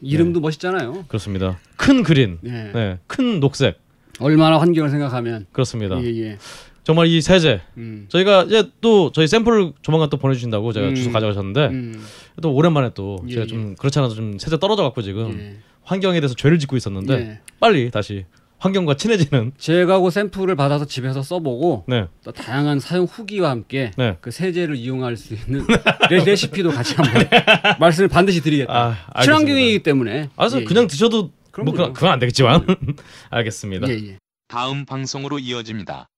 이름도 멋있잖아요. 그렇습니다. 큰 그린, 예. 네, 큰 녹색 얼마나 환경을 생각하면 그렇습니다. 예 예. 정말 이 세제 음. 저희가 이제 또 저희 샘플을 조만간 또 보내주신다고 제가 음. 주소 가져가셨는데 음. 또 오랜만에 또 예, 제가 예. 좀 그렇지 않아서 좀 세제 떨어져 갖고 지금 예. 환경에 대해서 죄를 짓고 있었는데 예. 빨리 다시 환경과 친해지는 제가 그 샘플을 받아서 집에서 써보고 네 또 다양한 사용 후기와 함께 네. 그 세제를 이용할 수 있는 레, 레시피도 같이 한번 말씀을 반드시 드리겠다. 아. 친환경이기 때문에. 알아서 예, 그냥 드셔도 그럼요. 뭐 그건, 그건 안 되겠지만 알겠습니다. 예 예. 다음 방송으로 이어집니다.